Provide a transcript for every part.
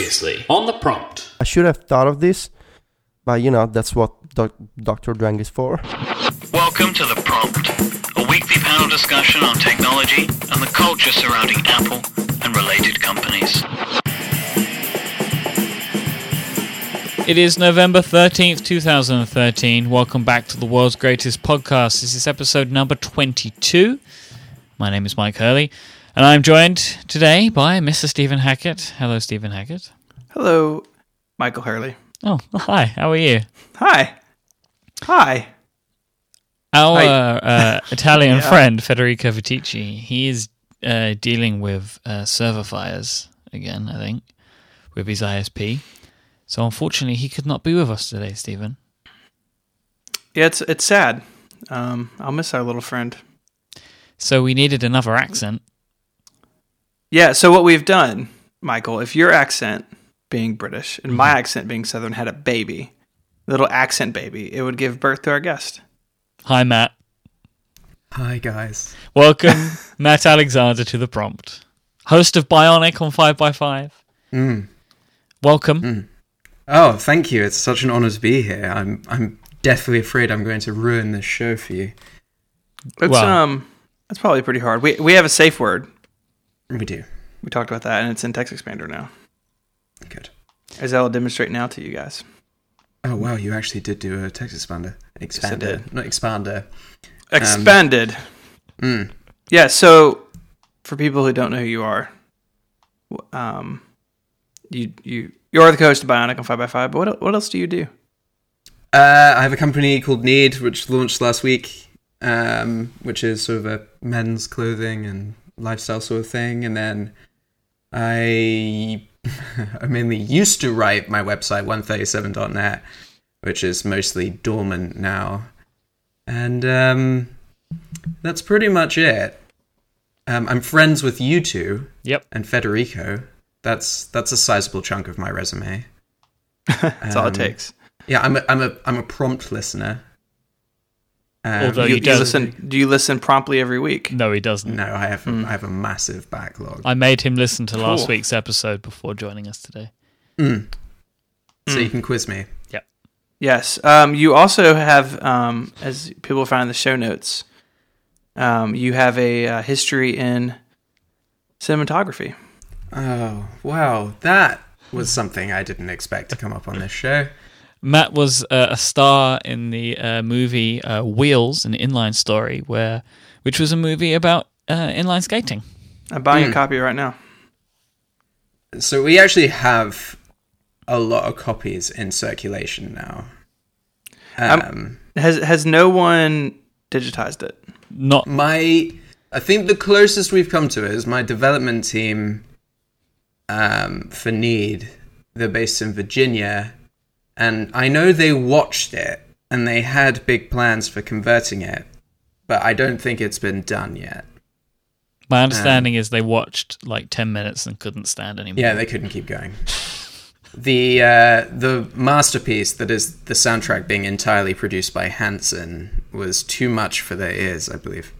Previously on the prompt. I should have thought of this, but you know, that's what doc- Dr. Drang is for. Welcome to The Prompt, a weekly panel discussion on technology and the culture surrounding Apple and related companies. It is November 13th, 2013. Welcome back to the world's greatest podcast. This is episode number 22. My name is Myke Hurley, and I'm joined today by Mr. Stephen Hackett. Hello, Stephen Hackett. Hello, Michael Hurley. Oh, hi. How are you? Hi. Hi. Our Hi. uh, Italian Yeah. friend, Federico Viticci, he is uh, dealing with uh, server fires again, I think, with his ISP. So unfortunately, he could not be with us today, Stephen. Yeah, it's it's sad. Um, I'll miss our little friend. So we needed another accent. Yeah. So what we've done, Michael, if your accent being British and Mm-hmm. my accent being Southern had a baby, little accent baby, it would give birth to our guest. Hi, Matt. Hi guys. Welcome, Matt Alexander, to the prompt. Host of Bionic on 5x5. Mm. Welcome. Oh, thank you. It's such an honor to be here. I'm I'm definitely afraid I'm going to ruin this show for you. It's Wow. um, that's probably pretty hard. We we have a safe word. We do. We talked about that, and it's in Text Expander now, Good. as I will demonstrate now to you guys. Oh wow, you actually did do a text expander. Expander, not expander. Expanded. Mm. Yeah. So, for people who don't know who you are, um, you you you are the co-host of Bionic on Five x Five. But what what else do you do? Uh, I have a company called Need, which launched last week, um, which is sort of a men's clothing and lifestyle sort of thing. And then I, I mainly used to write my website 137.net, which is mostly dormant now. And um, that's pretty much it. Um, I'm friends with you two Yep. and Federico. That's that's a sizable chunk of my resume. That's all Um, it takes. Yeah, I'm a I'm a I'm a prompt listener. Um, Although You, you you don't- listen? Do you listen promptly every week? No, he doesn't. no, I have I have a massive backlog. I made him listen to last Cool. week's episode before joining us today. Mm. So you can quiz me. Yep. Yes. Um, you also have, um, as people find in the show notes, um, you have a uh, history in cinematography. Oh wow, that was something I didn't expect to come up on this show. Matt was uh, a star in the uh, movie uh, Wheels, an inline story, where which was a movie about uh, inline skating. I'm buying Hmm. a copy right now. So we actually have a lot of copies in circulation now. Um, Um, Has has no one digitized it? Not my I think the closest we've come to it is my development team um, for Need. They're based in Virginia, and I know they watched it and they had big plans for converting it, but I don't think it's been done yet. my understanding is they watched like ten minutes and couldn't stand anymore. Yeah, they couldn't keep going. The uh, the masterpiece that is the soundtrack being entirely produced by Hanson was too much for their ears, I believe.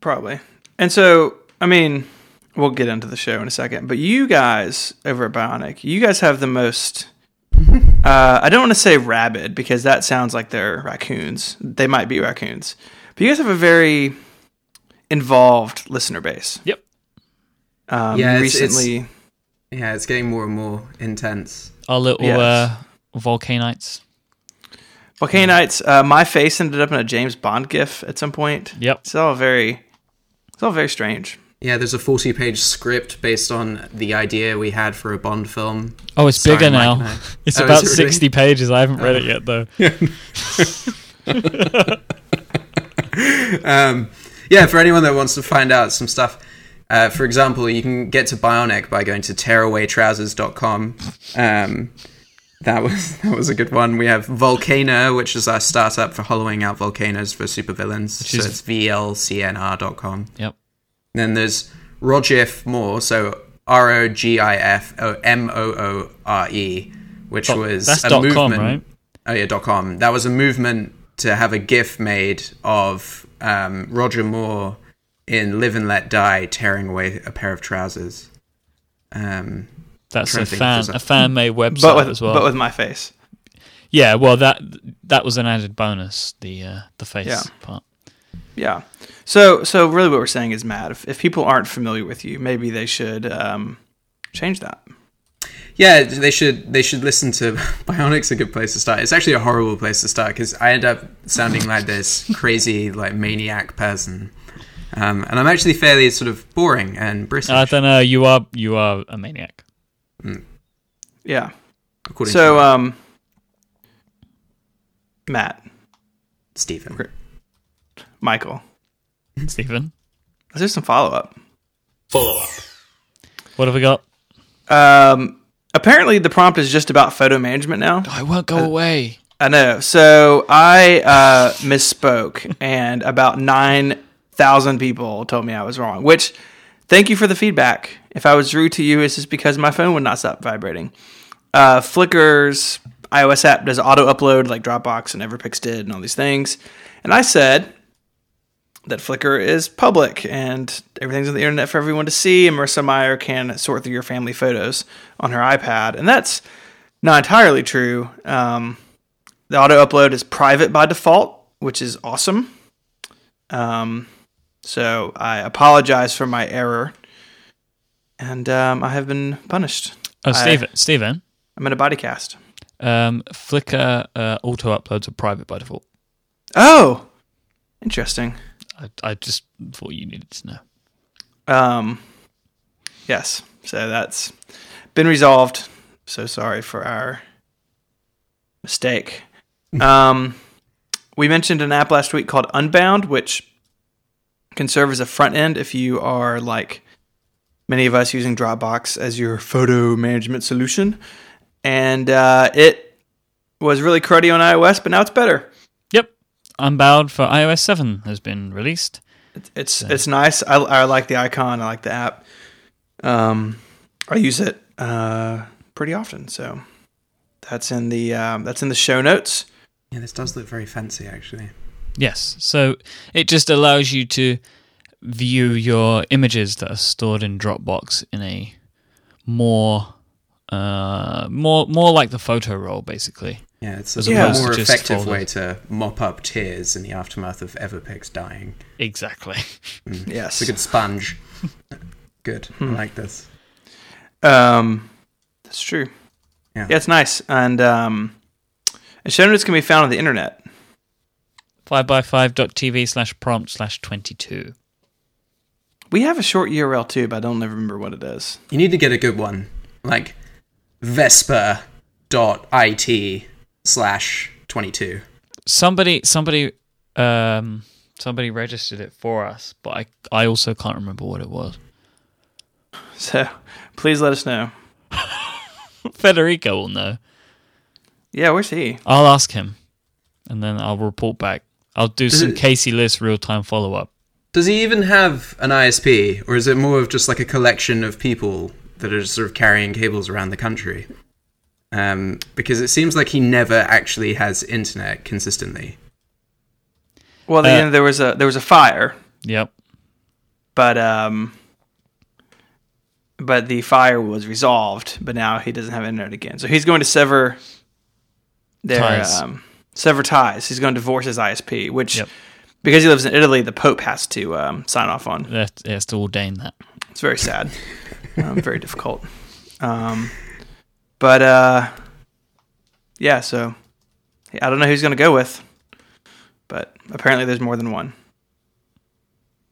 Probably. And so, I mean, we'll get into the show in a second, but you guys over at Bionic, you guys have the most. Uh, I don't want to say rabid because that sounds like they're raccoons. They might be raccoons, but you guys have a very involved listener base. Yep. Um, Yeah, it's- it's- recently, Yeah, it's getting more and more intense. Our little Yes. uh, volcanites. Volcanites. Uh, my face ended up in a James Bond gif at some point. Yep. It's all very, it's all very strange. Yeah, there's a 40 page script based on the idea we had for a Bond film. Oh, it's bigger Mike now. I. It's Oh, about it really? sixty pages. I haven't read it yet though. Um, yeah, for anyone that wants to find out some stuff, uh, for example, you can get to Bionic by going to tearawaytrousers.com. Um, that was that was a good one. We have Volcano, which is our startup for hollowing out volcanoes for supervillains. So it's vlcnr.com. Yep. Then there's Rogif Moore, so R O G I F O M O O R E, which Dot- was that's a dot movement. com, right? Oh yeah, dot com. That was a movement to have a GIF made of um, Roger Moore in Live and Let Die tearing away a pair of trousers. Um, That's a to think if fan a- a fan made website but with as well. but with my face. yeah, well that that was an added bonus. The uh, the face Yeah. part. Yeah. So so really, what we're saying is, Matt, if, if people aren't familiar with you, maybe they should um, change that. yeah, they should they should listen to Bionic's a good place to start. It's actually a horrible place to start because I end up sounding like this crazy like maniac person, um, and I'm actually fairly sort of boring and British. I don't know. You are you are a maniac. Yeah. according So to um, Matt, Stephen. Michael, Stephen. let's do some follow up. Follow up. What have we got? Um, apparently, the prompt is just about photo management now. I won't go away. I know. So I uh, misspoke, and about nine thousand people told me I was wrong. Which, thank you for the feedback. If I was rude to you, it's just because my phone would not stop vibrating. Uh, Flickr's iOS app does auto upload like Dropbox and Everpix did, and all these things. And I said that Flickr is public and everything's on the internet for everyone to see. And Marissa Mayer can sort through your family photos on her iPad, and that's not entirely true. Um, the auto upload is private by default, which is awesome. Um, so I apologize for my error, and um, I have been punished. Oh, I- Stephen. Stephen. I'm in a body cast. Um, Flickr uh, auto uploads are private by default. Oh, interesting. I, I just thought you needed to know. Um, yes. So that's been resolved. So sorry for our mistake. Um, we mentioned an app last week called Unbound, which can serve as a front end if you are like many of us using Dropbox as your photo management solution. And uh, it was really cruddy on iOS, but now it's better. Yep. Unbound for iOS 7 has been released. It's it's nice. I, I like the icon. I like the app. Um, I use it uh, pretty often. So that's in the um, that's in the show notes. Yeah, this does look very fancy actually. Yes. So it just allows you to view your images that are stored in Dropbox in a more uh more more like the photo roll basically. Yeah, it's As a opposed more effective way to mop up tears in the aftermath of Everpix dying. Exactly. Yes. It's a good sponge. good. Hmm. I like this. Um, that's true. Yeah. Yeah, it's nice. And um, and show notes can be found on the internet. 5by5.tv slash prompt slash 22. We have a short URL too, but I don't remember what it is. You need to get a good one, like vespa.it slash 22. Somebody somebody um somebody registered it for us, but I I also can't remember what it was. So please let us know. Federico will know. Yeah, where's he? I'll ask him, and then I'll report back. I'll do Does some it- Casey Liss real time follow up. Does he even have an ISP, or is it more of just like a collection of people that are just sort of carrying cables around the country? Um, because it seems like he never actually has internet consistently. Well, Uh, you there was a there was a fire, Yep. but um, but the fire was resolved. But now he doesn't have internet again, so he's going to sever their Ties. Um, sever ties. He's going to divorce his ISP, which Yep. because he lives in Italy, the Pope has to um, sign off on. That he has to ordain that. It's very sad, um, very difficult. Um, but uh, yeah, so I don't know who's going to go with, but apparently there's more than one.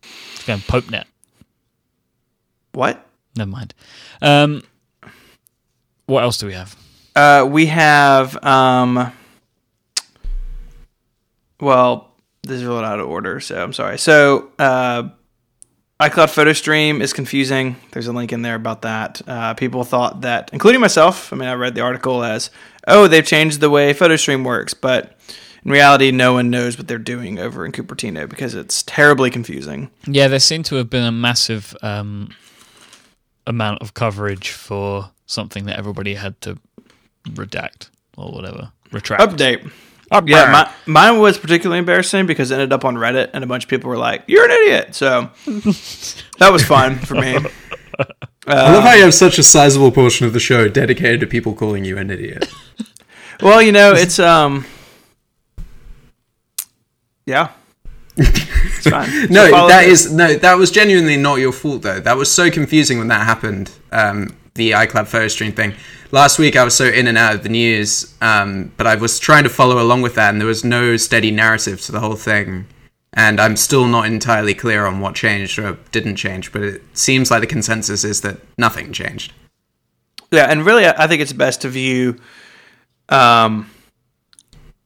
It's going PopeNet. What? Never mind. Um, what else do we have? Uh, we have um, well, this is a little out of order, so I'm sorry. So uh, iCloud Photo Stream is confusing. There's a link in there about that. Uh, people thought that, including myself. I mean, I read the article as, oh, they've changed the way Photo Stream works, but in reality, no one knows what they're doing over in Cupertino because it's terribly confusing. Yeah, there seemed to have been a massive um, amount of coverage for something that everybody had to redact or whatever. Retract. Update. Yeah, my, mine was particularly embarrassing because it ended up on Reddit and a bunch of people were like, "You're an idiot." So that was fun for me. I love how you have such a sizable portion of the show dedicated to people calling you an idiot. Well, you know, it's um, yeah, it's fine. No, follow that is no, that was genuinely not your fault though. That was so confusing when that happened. Um, the iCloud photo stream thing. Last week I was so in and out of the news, um, but I was trying to follow along with that, and there was no steady narrative to the whole thing. And I'm still not entirely clear on what changed or didn't change, but it seems like the consensus is that nothing changed. Yeah, and really, I think it's best to view um,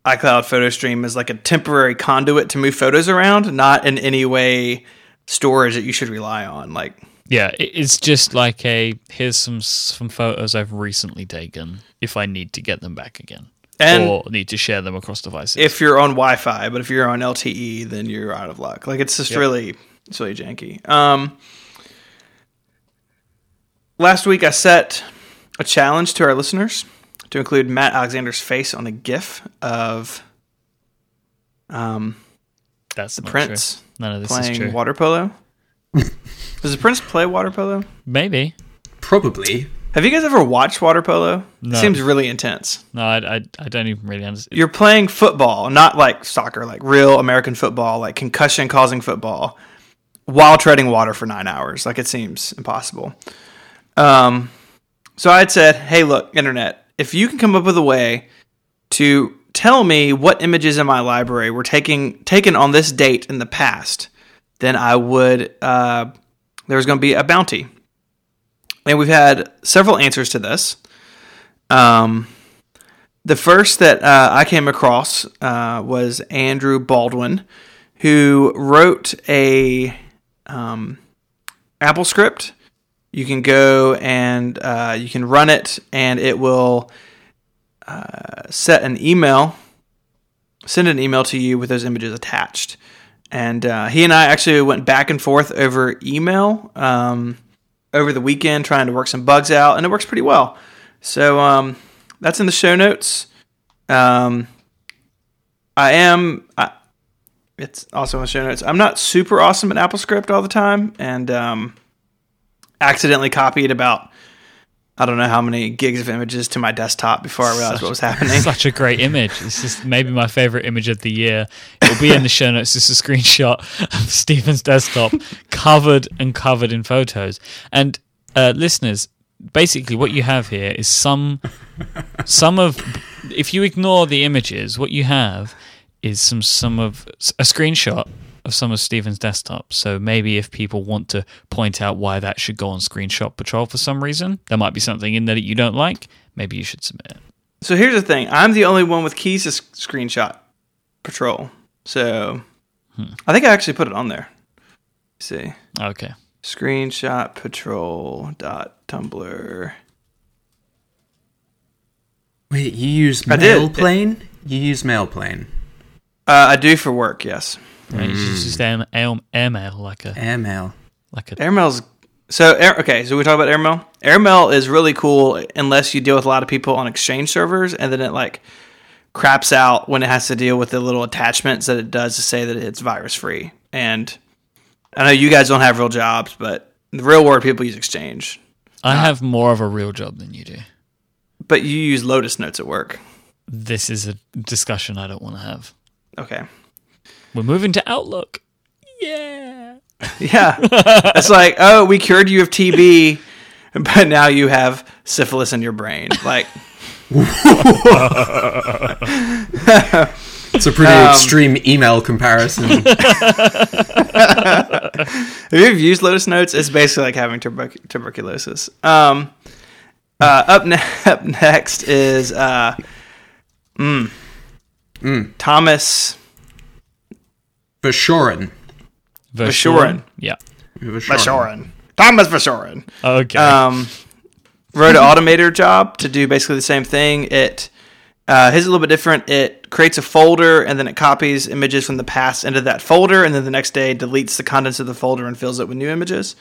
iCloud Photo Stream as like a temporary conduit to move photos around, not in any way storage that you should rely on. Like, Yeah, it's just like a here's some some photos I've recently taken. If I need to get them back again, And- or need to share them across devices. if you're on Wi-Fi, but if you're on LTE, then you're out of luck. Like, it's just really, it's really janky. Um, last week, I set a challenge to our listeners to include Matt Alexander's face on a GIF of um, That's the Prince None of this is playing true. water polo. Does the Prince play water polo? Maybe. Probably. Have you guys ever watched water polo? No. It seems really intense. No, I, I, I don't even really understand. You're playing football, not like soccer, like real American football, like concussion causing football, while treading water for nine hours. Like it seems impossible. Um, so I had said, hey, look, internet, if you can come up with a way to tell me what images in my library were taking taken on this date in the past, then I would. Uh, there was going to be a bounty, and we've had several answers to this. Um, the first that uh, I came across uh, was Andrew Baldwin, who wrote a um, Apple script. You can go and uh, you can run it, and it will uh, set an email, send an email to you with those images attached. And uh, he and I actually went back and forth over email um, over the weekend, trying to work some bugs out, and it works pretty well. So um, that's in the show notes. Um, I am. I, it's also in the show notes. I'm not super awesome at AppleScript all the time, and um, accidentally copied about I don't know how many gigs of images to my desktop before I realized what was happening. Such a great image. It's just maybe my favorite image of the year. It'll be in the show notes. Just a screenshot of Stephen's desktop covered and covered in photos. And uh, listeners, basically what you have here is some some of if you ignore the images, what you have is some some of a screenshot of some of Stephen's desktop. So maybe if people want to point out why that should go on Screenshot Patrol for some reason, there might be something in there that you don't like. Maybe you should submit it. So here's the thing: I'm the only one with keys to s- screenshot patrol. So I think I actually put it on there. Let's see, Okay. screenshot patrol dot tumblr. Wait, you use Mailplane? You use Mailplane. Uh, I do for work, yes. Right, you should hmm. just air, air, airmail like a Airmail. like a Airmail's so air, okay. So we talk about airmail. Airmail is really cool unless you deal with a lot of people on Exchange servers, and then it like craps out when it has to deal with the little attachments that it does to say that it's virus free. And I know you guys don't have real jobs, but the real world people use Exchange. I uh, have more of a real job than you do. But you use Lotus Notes at work. This is a discussion I don't want to have. Okay. We're moving to Outlook. Yeah. Yeah. it's like, oh, we cured you of TB, but now you have syphilis in your brain. Like, It's a pretty extreme email comparison. If you've used Lotus Notes, it's basically like having tuberc- tuberculosis. Um, uh, up, ne- up next is uh, mm, Thomas Vashorin. Vashorin. Yeah. Vashorin. Thomas Vashorin. Okay. Um, wrote an automator job to do basically the same thing. It uh, his is a little bit different. It creates a folder and then it copies images from the past into that folder, and then the next day deletes the contents of the folder and fills it with new images.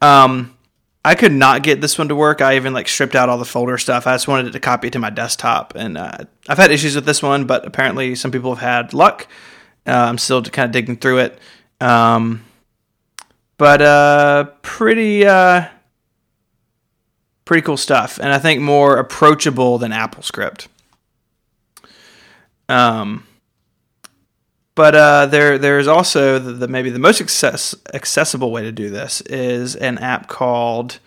Um, I could not get this one to work. I even like stripped out all the folder stuff. I just wanted it to copy it to my desktop, and uh, I've had issues with this one, but apparently some people have had luck. Uh, I'm still kind of digging through it, um, but uh, pretty uh, pretty cool stuff, and I think more approachable than AppleScript. Um, but uh, there there's also the, the maybe the most access, accessible way to do this is an app called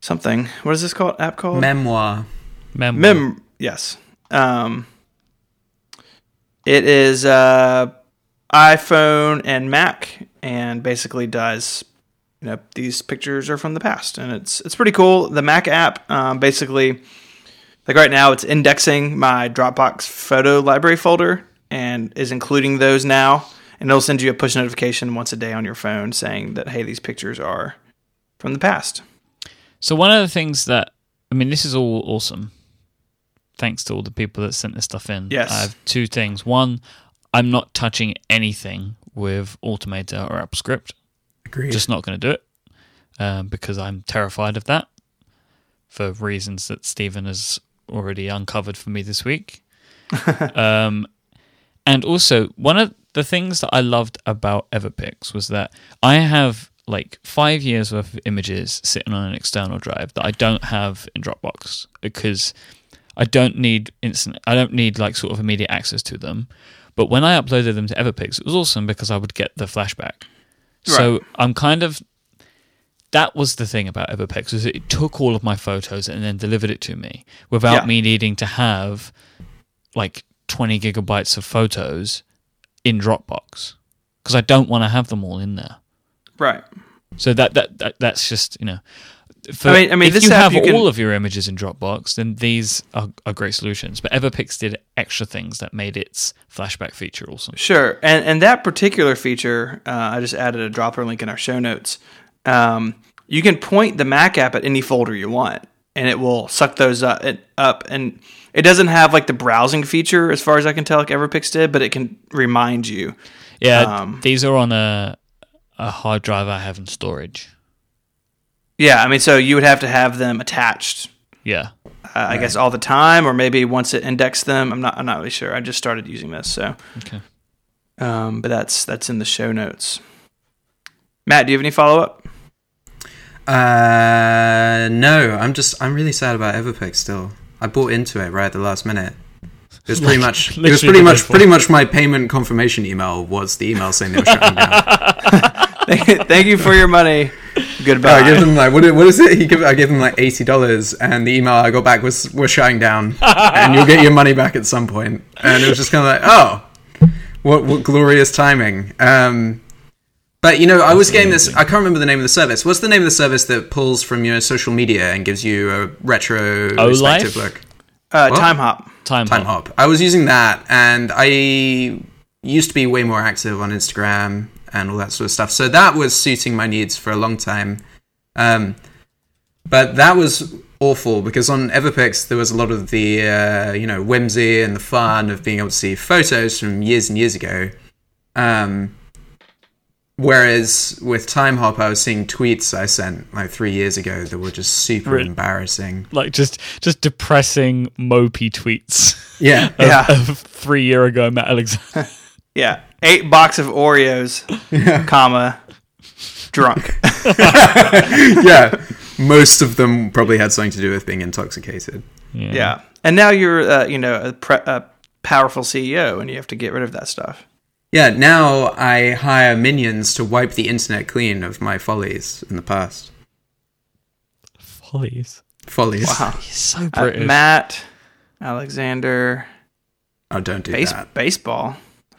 something. What is this called? App called Memoir. Mem- Mem. Yes. Um, it is uh, iPhone and Mac, and basically does you know these pictures are from the past, and it's it's pretty cool. The Mac app um, basically like right now it's indexing my Dropbox photo library folder and is including those now, and it'll send you a push notification once a day on your phone saying that hey these pictures are from the past. So one of the things that I mean, this is all awesome. Thanks to all the people that sent this stuff in. Yes. I have two things. One, I'm not touching anything with Automator or AppleScript. Agreed. Just not going to do it um, because I'm terrified of that for reasons that Stephen has already uncovered for me this week. um, and also, one of the things that I loved about Everpix was that I have like five years worth of images sitting on an external drive that I don't have in Dropbox because I don't need instant. I don't need like sort of immediate access to them. But when I uploaded them to Everpix, it was awesome because I would get the flashback. So I'm kind of that was the thing about Everpix was it took all of my photos and then delivered it to me without Yeah. me needing to have like 20 gigabytes of photos in Dropbox because I don't want to have them all in there. Right. So that that, that that's just you know. For, I mean- I mean, if this you have you can- all of your images in Dropbox, then these are, are great solutions. But Everpix did extra things that made its flashback feature awesome. Sure, and and that particular feature, uh, I just added a Droplr link in our show notes. Um, you can point the Mac app at any folder you want, and it will suck those up. It, up, and it doesn't have like the browsing feature, as far as I can tell, like Everpix did, but it can remind you. Yeah, Um, these are on a a hard drive I have in storage. Yeah, I mean, so you would have to have them attached, Yeah, uh, I guess, all the time, or maybe once it indexed them. I'm not, I'm not really sure. I just started using this, so. Okay. Um, but that's that's in the show notes. Matt, do you have any follow up? Uh, no, I'm just I'm really sad about Everpix still. I bought into it right at the last minute. It was pretty much it was pretty much pretty much my payment confirmation email was the email saying they were shutting down. Thank you for your money. Goodbye. I gave them like what, what is it? He give, I gave them like eighty dollars, and the email I got back was we're shutting down, and you'll get your money back at some point. And it was just kind of like, oh, what what glorious timing. Um, but you know, I was getting this. I can't remember the name of the service. What's the name of the service that pulls from your social media and gives you a retrospective OLife? look? Uh, What? time hop. time, Time hop. Hop. I was using that, and I used to be way more active on Instagram and all that sort of stuff. So that was suiting my needs for a long time. Um, but that was awful because on Everpix there was a lot of the uh, you know whimsy and the fun of being able to see photos from years and years ago. Um, whereas with Time Hop, I was seeing tweets I sent like three years ago that were just super Really? embarrassing. Like just just depressing mopey tweets. Yeah, of, Yeah. of three year ago Matt Alexander. Yeah, eight box of Oreos, comma, drunk. yeah. Most of them probably had something to do with being intoxicated. yeah, and now you're, uh, you know, a, pre- a powerful CEO, and you have to get rid of that stuff. Yeah, now I hire minions to wipe the internet clean of my follies in the past. Follies. Follies. Wow. He's so Uh, Matt, Alexander, Oh, don't do base- that. baseball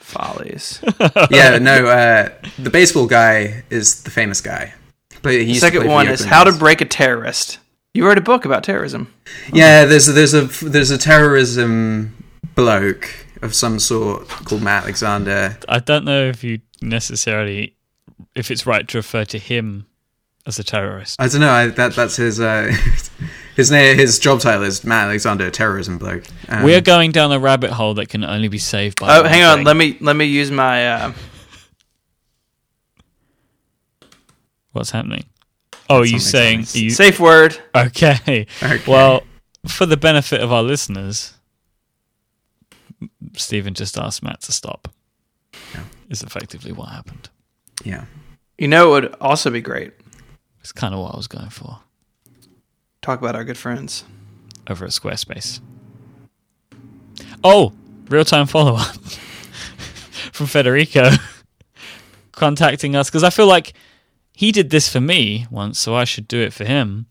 follies. Yeah, no, uh, the baseball guy is the famous guy. He play- he The second one is how to break a terrorist. You wrote a book about terrorism. Yeah, there's a, there's a there's a terrorism bloke of some sort called Matt Alexander. I don't know if you necessarily if it's right to refer to him as a terrorist. I don't know. I, that that's his uh, his name. His job title is Matt Alexander, terrorism bloke. Um, we are going down a rabbit hole that can only be saved by. Oh, hang on. thing. Let me let me use my. Uh, What's happening? Oh, are you makes saying? are you- Safe word. okay. Okay. Well, for the benefit of our listeners, Stephen just asked Matt to stop. Yeah. Is effectively what happened. yeah. You know, it would also be great. It's kind of what I was going for Talk about our good friends. over at Squarespace. Oh, real time follow up from Federico contacting us because I feel like he did this for me once, so I should do it for him.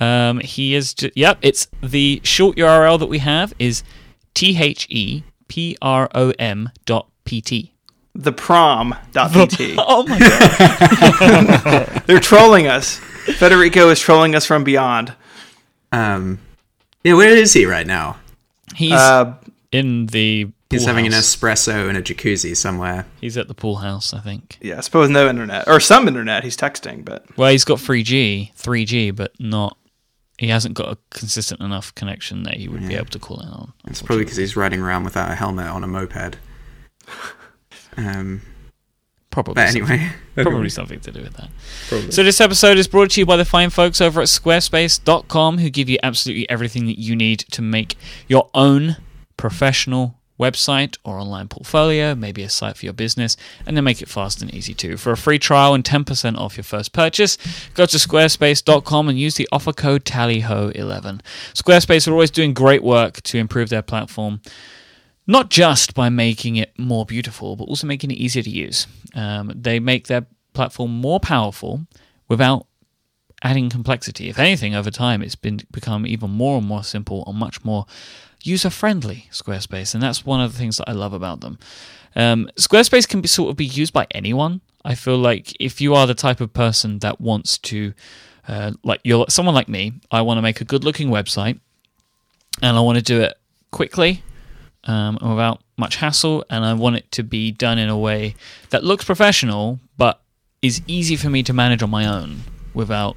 Um, he is, ju- yep, it's the short URL that we have is T H E P R O M dot PT. The prom.pt. Oh my god. They're trolling us. Federico is trolling us from beyond. Um, yeah, where is he right now? He's Uh, in the He's pool having an house. espresso in a jacuzzi somewhere. He's at the pool house, I think. yeah, I suppose no internet. Or some internet. He's texting, but Well, he's got 3G, 3G, but not. He hasn't got a consistent enough connection that he would be able to call in on. It's probably because he's riding around without a helmet on a moped. Um, Probably. but anyway, Probably something to do with that. So this episode is brought to you by the fine folks over at squarespace.com who give you absolutely everything that you need to make your own professional website or online portfolio, maybe a site for your business, and then make it fast and easy too. For a free trial and 10% off your first purchase, go to squarespace.com and use the offer code TALLYHO11. Squarespace are always doing great work to improve their platform not just by making it more beautiful, but also making it easier to use. Um, they make their platform more powerful without adding complexity. If anything, over time, it's been become even more and more simple and much more user friendly. Squarespace, and that's one of the things that I love about them. Um, Squarespace can be sort of be used by anyone. I feel like if you are the type of person that wants to, uh, like you're someone like me, I want to make a good looking website, and I want to do it quickly um, and without much hassle, and I want it to be done in a way that looks professional, but is easy for me to manage on my own without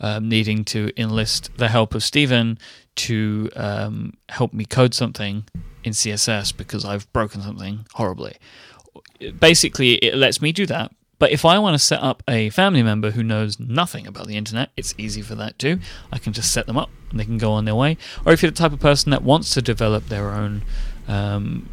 um, needing to enlist the help of Stephen to um, help me code something in CSS because I've broken something horribly. Basically, it lets me do that. But if I want to set up a family member who knows nothing about the internet, it's easy for that too. I can just set them up and they can go on their way. Or if you're the type of person that wants to develop their own um,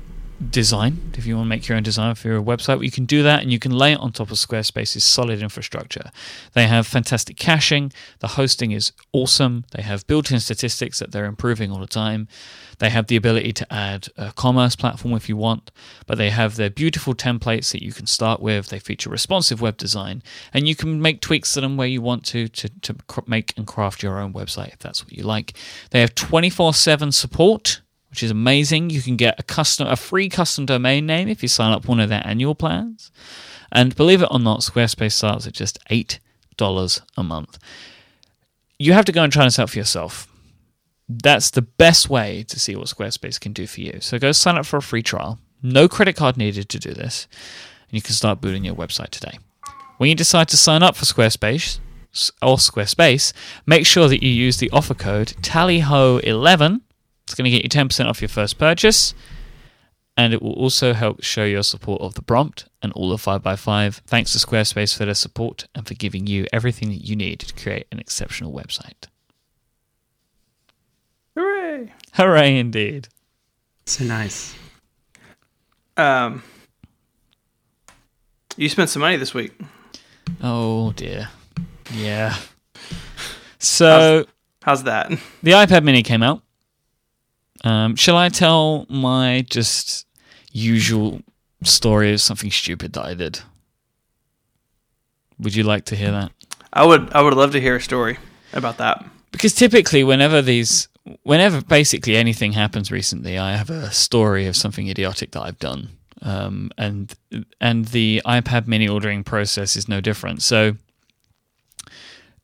design, if you want to make your own design for your website, you can do that and you can lay it on top of Squarespace's solid infrastructure. They have fantastic caching, the hosting is awesome, they have built in statistics that they're improving all the time. They have the ability to add a commerce platform if you want, but they have their beautiful templates that you can start with. They feature responsive web design, and you can make tweaks to them where you want to to, to make and craft your own website if that's what you like. They have 24 7 support which is amazing. You can get a custom, a free custom domain name if you sign up one of their annual plans. And believe it or not, Squarespace starts at just eight dollars a month. You have to go and try this out for yourself. That's the best way to see what Squarespace can do for you. So go sign up for a free trial. No credit card needed to do this, and you can start building your website today. When you decide to sign up for Squarespace or Squarespace, make sure that you use the offer code TALLYHO11 it's going to get you 10% off your first purchase. And it will also help show your support of the prompt and all of 5x5. Thanks to Squarespace for their support and for giving you everything that you need to create an exceptional website. hooray! Hooray indeed. so nice. Um, you spent some money this week. Oh dear. Yeah. So How's that? the iPad mini came out. Um, shall I tell my just usual story of something stupid that I did? Would you like to hear that? I would. I would love to hear a story about that. because typically whenever these whenever basically anything happens recently i have a story of something idiotic that i've done um, and and the ipad mini ordering process is no different so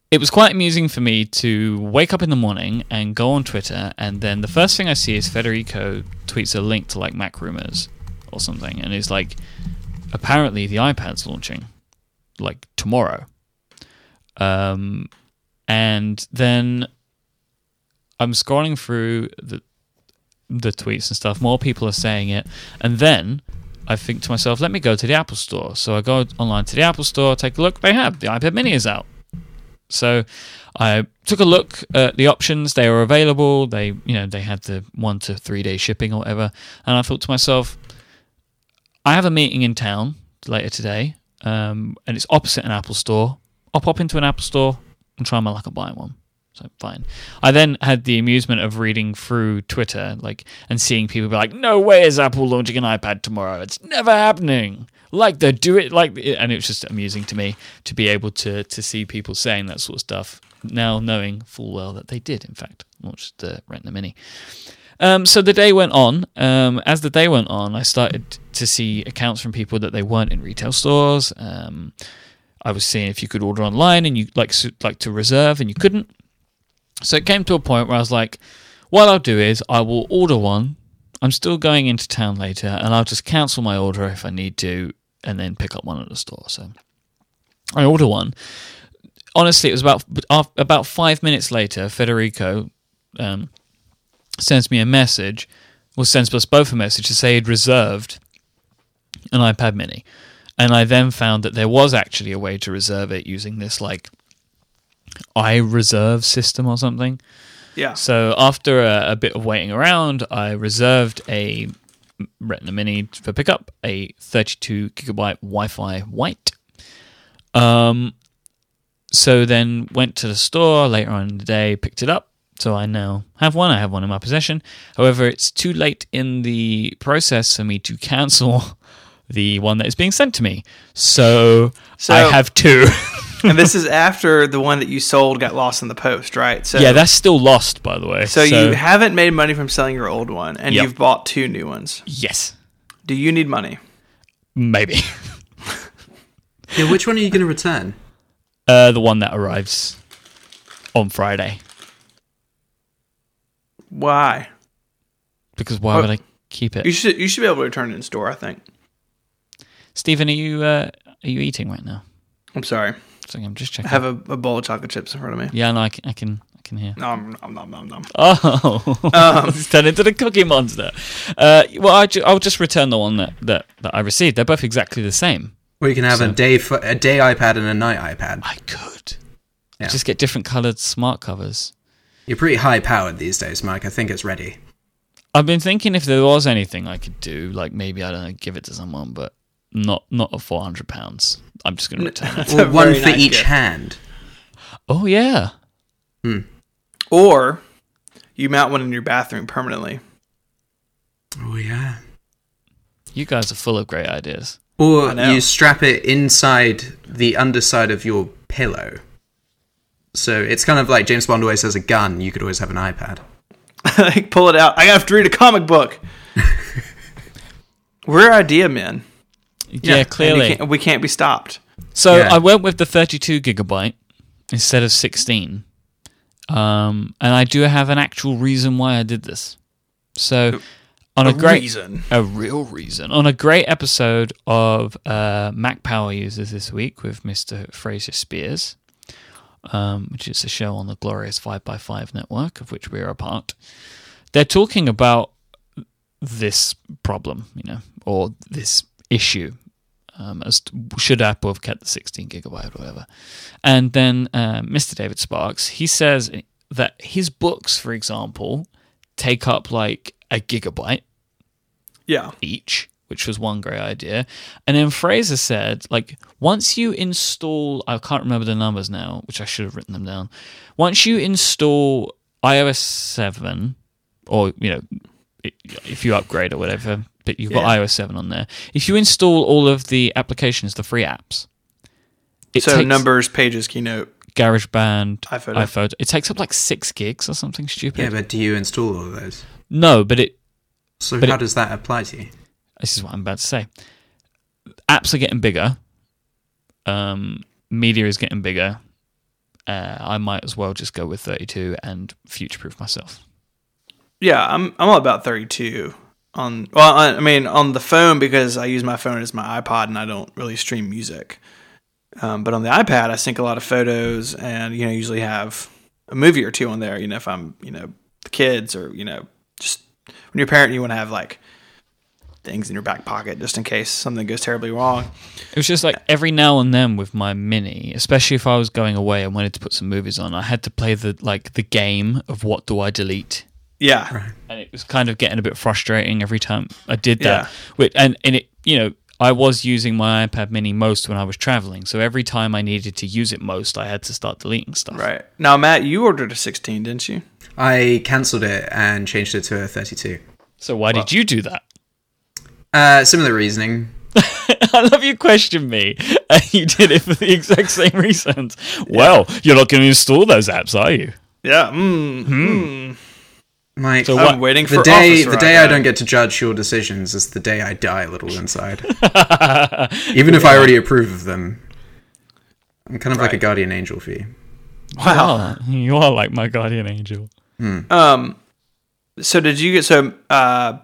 it was quite amusing for me to wake up in the morning and go on twitter and then the first thing i see is federico tweets a link to like mac rumors or something and it's like apparently the ipad's launching like tomorrow um, and then I'm scrolling through the the tweets and stuff. More people are saying it, and then I think to myself, let me go to the Apple Store. So I go online to the Apple Store, take a look. They have the iPad Mini is out. So I took a look at the options. They were available. They, you know, they had the one to three day shipping or whatever. And I thought to myself, I have a meeting in town later today, um, and it's opposite an Apple store. I'll pop into an Apple store and try my luck at buying one. So fine. I then had the amusement of reading through Twitter, like, and seeing people be like, "No way is Apple launching an iPad tomorrow. It's never happening." Like they do it, like, and it was just amusing to me to be able to to see people saying that sort of stuff. Now knowing full well that they did, in fact, launch the Retina Mini. Um, so the day went on. Um, as the day went on, I started to see accounts from people that they weren't in retail stores. Um, I was seeing if you could order online and you like like to reserve and you couldn't. So it came to a point where I was like, what I'll do is I will order one. I'm still going into town later, and I'll just cancel my order if I need to, and then pick up one at the store. So I order one. Honestly, it was about about five minutes later. Federico um, sends me a message, or sends us both a message to say he'd reserved an iPad Mini, and I then found that there was actually a way to reserve it using this like I reserve system or something. Yeah. So after a, a, bit of waiting around, I reserved a Retina Mini for pickup, a 32 gigabyte Wi-Fi white. Um, so then went to the store later on in the day, picked it up. So I now have one. I have one in my possession. However, it's too late in the process for me to cancel the one that is being sent to me. So, so I have two. and this is after the one that you sold got lost in the post, right? So yeah, that's still lost, by the way. So, so you haven't made money from selling your old one, and yep. you've bought two new ones. Yes. Do you need money? Maybe. yeah, which one are you going to return? Uh, the one that arrives on Friday. Why? Because why would I keep it? You should you should be able to return it in store. I think. Stephen, are you uh, are you eating right now? I'm sorry. So I'm just checking. I have a, a, bowl of chocolate chips in front of me. Yeah, no, I can, I can, I can hear. Nom, nom, nom, nom, nom. Oh, um, it's turned into the cookie monster. Uh, well, I ju- I'll just return the one that, that, that I received. They're both exactly the same. Well, you can have so, a day a day iPad and a night iPad. I could. Yeah. Just get different coloured smart covers. You're pretty high powered these days, Mike. I think it's ready. I've been thinking if there was anything I could do, like maybe I don't know, give it to someone, but not not a four hundred pounds. I'm just going to return it. or one for nice each gift. hand. Oh yeah. Hmm. Or you mount one in your bathroom permanently. Oh yeah. You guys are full of great ideas. Or you strap it inside the underside of your pillow. So it's kind of like James Bond always has a gun. You could always have an iPad. like pull it out. I have to read a comic book. We're idea men. Yeah, clearly can't, we can't be stopped. So yeah. I went with the 32 gigabyte instead of 16, um, and I do have an actual reason why I did this. So on a, a great reason, a real reason, on a great episode of uh, Mac Power Users this week with Mr. Fraser Speirs, um, which is a show on the glorious 5x5 network of which we are a part. They're talking about this problem, you know, or this issue um, as to, should Apple have kept the 16 gigabyte or whatever. And then uh, Mr. David Sparks, he says that his books, for example, take up like a gigabyte yeah. each, which was one great idea. And then Fraser said, like, once you install, I can't remember the numbers now, which I should have written them down. Once you install iOS 7, or, you know, if you upgrade or whatever, but you've got yeah. iOS 7 on there. If you install all of the applications, the free apps, it so takes numbers, pages, Keynote, GarageBand, iPhoto. iPhoto. It takes up like six gigs or something stupid. Yeah, but do you install all of those? No, but it. So but how it, does that apply to you? This is what I'm about to say. Apps are getting bigger. Um, media is getting bigger. Uh, I might as well just go with 32 and future-proof myself. Yeah, I'm I'm all about 32 on well I mean on the phone because I use my phone as my iPod and I don't really stream music. Um, but on the iPad I sync a lot of photos and you know usually have a movie or two on there. You know if I'm you know the kids or you know just when you're a parent you want to have like things in your back pocket just in case something goes terribly wrong. It was just like every now and then with my mini, especially if I was going away and wanted to put some movies on, I had to play the like the game of what do I delete. Yeah, and it was kind of getting a bit frustrating every time I did that. Yeah. And and it, you know, I was using my iPad Mini most when I was traveling, so every time I needed to use it most, I had to start deleting stuff. right. Now, Matt, you ordered a 16, didn't you? I cancelled it and changed it to a 32. So why did you do that? Uh, similar reasoning. I love you question me, and you did it for the exact same reasons. Well, you're not going to install those apps, are you? Yeah. Mm, mm. Mike, So I'm what- waiting the for day Officer the day I iPad. don't get to judge your decisions is the day I die a little inside. Even if I already approve of them. I'm kind of like a guardian angel for you. Wow. Oh, you are like my guardian angel. Um. So did you get so uh,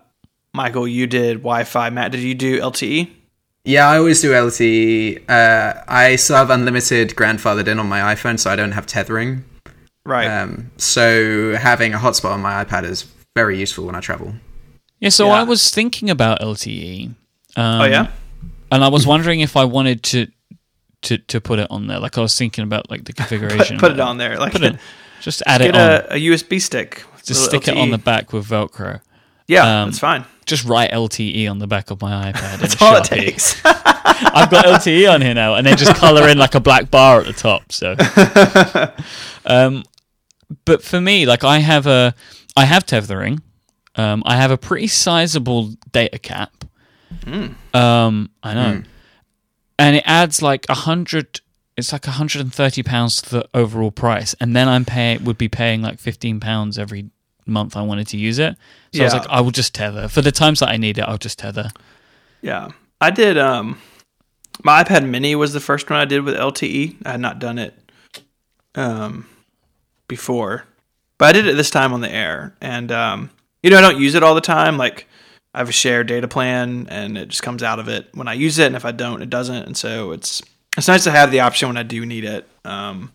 Michael? You did Wi-Fi. Matt, did you do? LTE? Yeah, I always do LTE. Uh, I still have unlimited grandfathered in on my iPhone, so I don't have tethering. Right. Um, so having a hotspot on my iPad is very useful when I travel. Yeah, so Yeah. I was thinking about LTE. Um, oh yeah. and I was wondering if I wanted to to to put it on there. Like I was thinking about like the configuration. Put, put it on there. Like Put it. Just add it get on. a, a USB stick. Just a stick it on the back with Velcro. Yeah, um, that's fine. Just write LTE on the back of my iPad. That's all it takes. I've got LTE on here now, and then just color in like a black bar at the top. So, um, but for me, like I have a, I have tethering. Um, I have a pretty sizable data cap. Um, I know, and it adds like a hundred. It's like 130 pounds to the overall price, and then I'm paying would be paying like 15 pounds every month I wanted to use it. So I was like, I will just tether for the times that I need it. I'll just tether. Yeah, I did. Um, my iPad Mini was the first one I did with LTE. I had not done it um, before, but I did it this time on the air. And um, you know, I don't use it all the time. Like I have a shared data plan, and it just comes out of it when I use it, and if I don't, it doesn't. And so it's it's nice to have the option when I do need it. Um,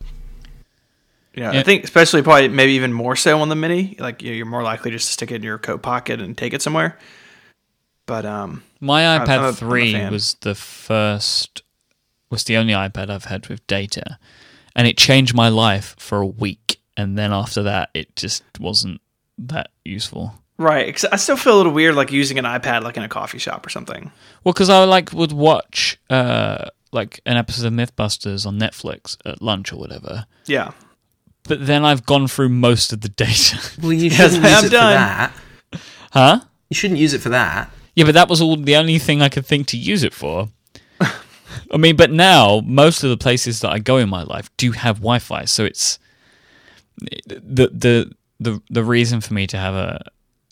yeah, Yeah. I think especially probably maybe even more so on the Mini. Like you know, you're more likely just to stick it in your coat pocket and take it somewhere. But um, My I'm iPad I'm a 3 fan. was the first, was the only iPad I've had with data. And it changed my life for a week. And then after that, it just wasn't that useful. Right. 'cause I still feel a little weird, like using an iPad, like in a coffee shop or something. Well, because I like would watch uh, like an episode of MythBusters on Netflix at lunch or whatever. Yeah. But then I've gone through most of the data. Well, you shouldn't I'm use it done. for that. huh? You shouldn't use it for that. Yeah, but that was all the only thing I could think to use it for. I mean, but now most of the places that I go in my life do have Wi-Fi, so it's the the the the reason for me to have a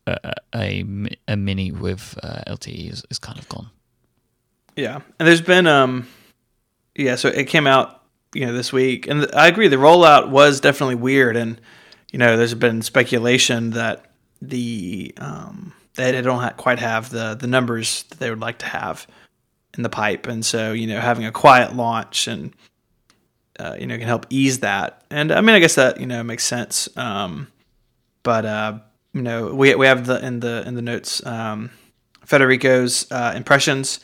a, a, a mini with uh, LTE is, is kind of gone. Yeah. And there's been, um, yeah, so it came out, you know, this week. And I agree, the rollout was definitely weird. And, you know, there's been speculation that the, um, that they don't ha- quite have the, the numbers that they would like to have in the pipe. And so, you know, having a quiet launch and, uh, you know, can help ease that. And I mean, I guess that, you know, makes sense. Um, but, uh, you know, we, we have the, in the, in the notes, um, Federico's, uh, impressions,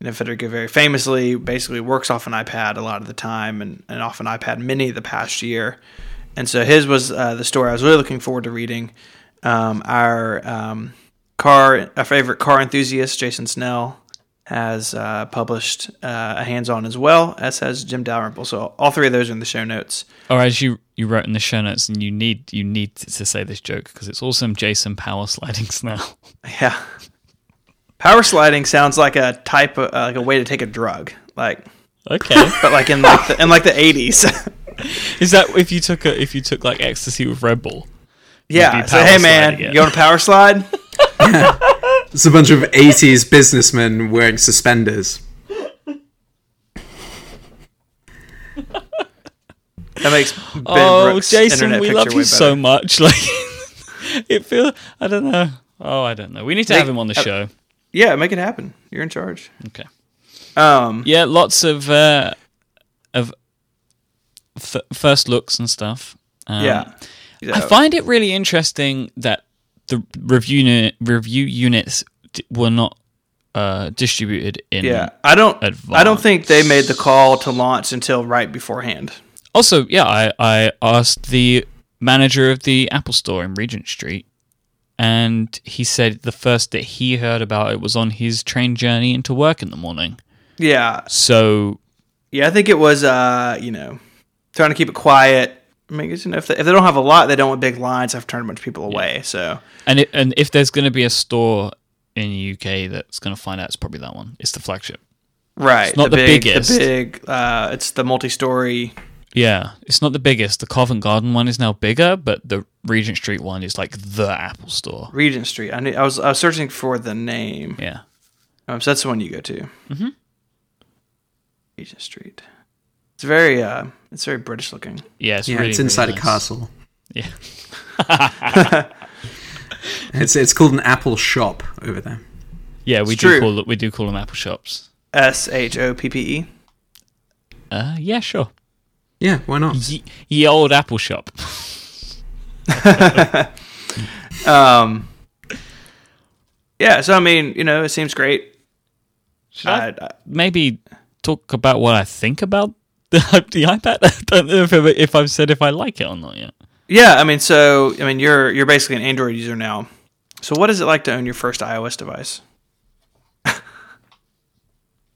you know, Federico very famously basically works off an iPad a lot of the time and, and off an iPad mini the past year. And so his was uh, the story I was really looking forward to reading. Um, our um, car, our favorite car enthusiast, Jason Snell, has uh, published uh, a hands-on as well, as has Jim Dalrymple. So all three of those are in the show notes. Or as you you wrote in the show notes, and you need you need to, say this joke because it's awesome. Jason power sliding Snell. Yeah, power sliding sounds like a type of uh, like a way to take a drug, like Okay, but like in like the, in like the eighties. is that if you took a if you took like ecstasy with Red Bull? Yeah. So hey man, it. you want a power slide? It's a bunch of 80s businessmen wearing suspenders. That makes Ben oh, Brooks' Jason, internet we picture love way you better. so much. Like it feel I don't know. Oh, I don't know. We need to Make- have him on the uh, show. Yeah, make it happen. You're in charge. Okay. Um, Yeah, lots of uh, of f- first looks and stuff. Um, yeah. I find it really interesting that the review unit, review units d- were not uh, distributed in. Yeah, I don't. I don't think they made the call to launch until right beforehand. Also, yeah, I, I asked the manager of the Apple Store in Regent Street, and he said the first that he heard about it was on his train journey into work in the morning. Yeah, So yeah, I think it was. Uh, you know, trying to keep it quiet. I mean, you know, if they, if they don't have a lot, they don't want big lines. I've turned a bunch of people away. So And it, and if there's going to be a store in the UK that's going to find out, it's probably that one. It's the flagship. right, It's not the big, biggest. The big. Uh, it's the multi-story. Yeah, it's not the biggest. The Covent Garden one is now bigger, but the Regent Street one is like the Apple Store. Regent Street. I knew, I was I was searching for the name. Yeah, Um, so that's the one you go to. Mm-hmm. Regent Street. It's very uh, it's very British looking. yeah, it's yeah, really, it's inside really a nice. castle. Yeah, It's it's called an Apple shop over there. yeah, we It's do true. call it, we do call them Apple shops. S H O P P E. Uh, yeah, sure. Yeah, why not? Ye, ye old Apple shop. Um. Yeah, so I mean, you know, it seems great. Should I I- I- maybe talk about what I think about the, the iPad? I don't know if, if I've said if I like it or not yet. yeah, I mean, so I mean, you're you're basically an Android user now. So what is it like to own your first iOS device?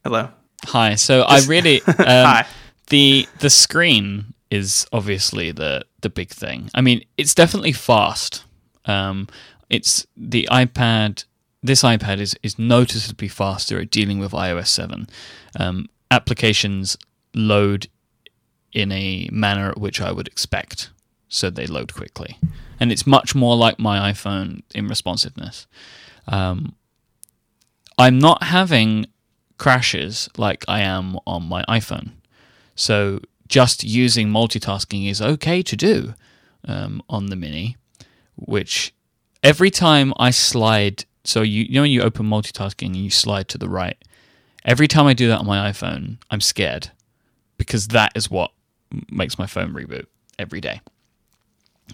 Hello. Hi. So I really um, Hi. the the screen is obviously the the big thing. I mean, it's definitely fast. Um, it's the iPad. This iPad is is noticeably faster at dealing with iOS seven. Um, applications load in a manner at which I would expect, so they load quickly, and it's much more like my iPhone in responsiveness. Um, I'm not having crashes like I am on my iPhone. So just using multitasking is okay to do um, on the Mini, which every time I slide, so you, you know when you open multitasking and you slide to the right, every time I do that on my iPhone, I'm scared because that is what makes my phone reboot every day.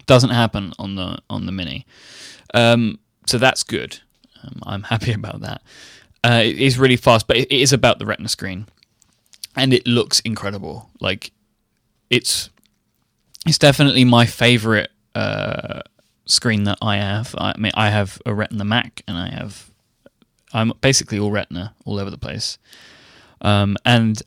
Doesn't happen on the on the Mini, um, so that's good. Um, I'm happy about that. Uh, it is really fast, but it is about the Retina screen, and it looks incredible. Like it's it's definitely my favorite uh, screen that I have. I mean, I have a Retina Mac, and I have I'm basically all Retina all over the place. Um, and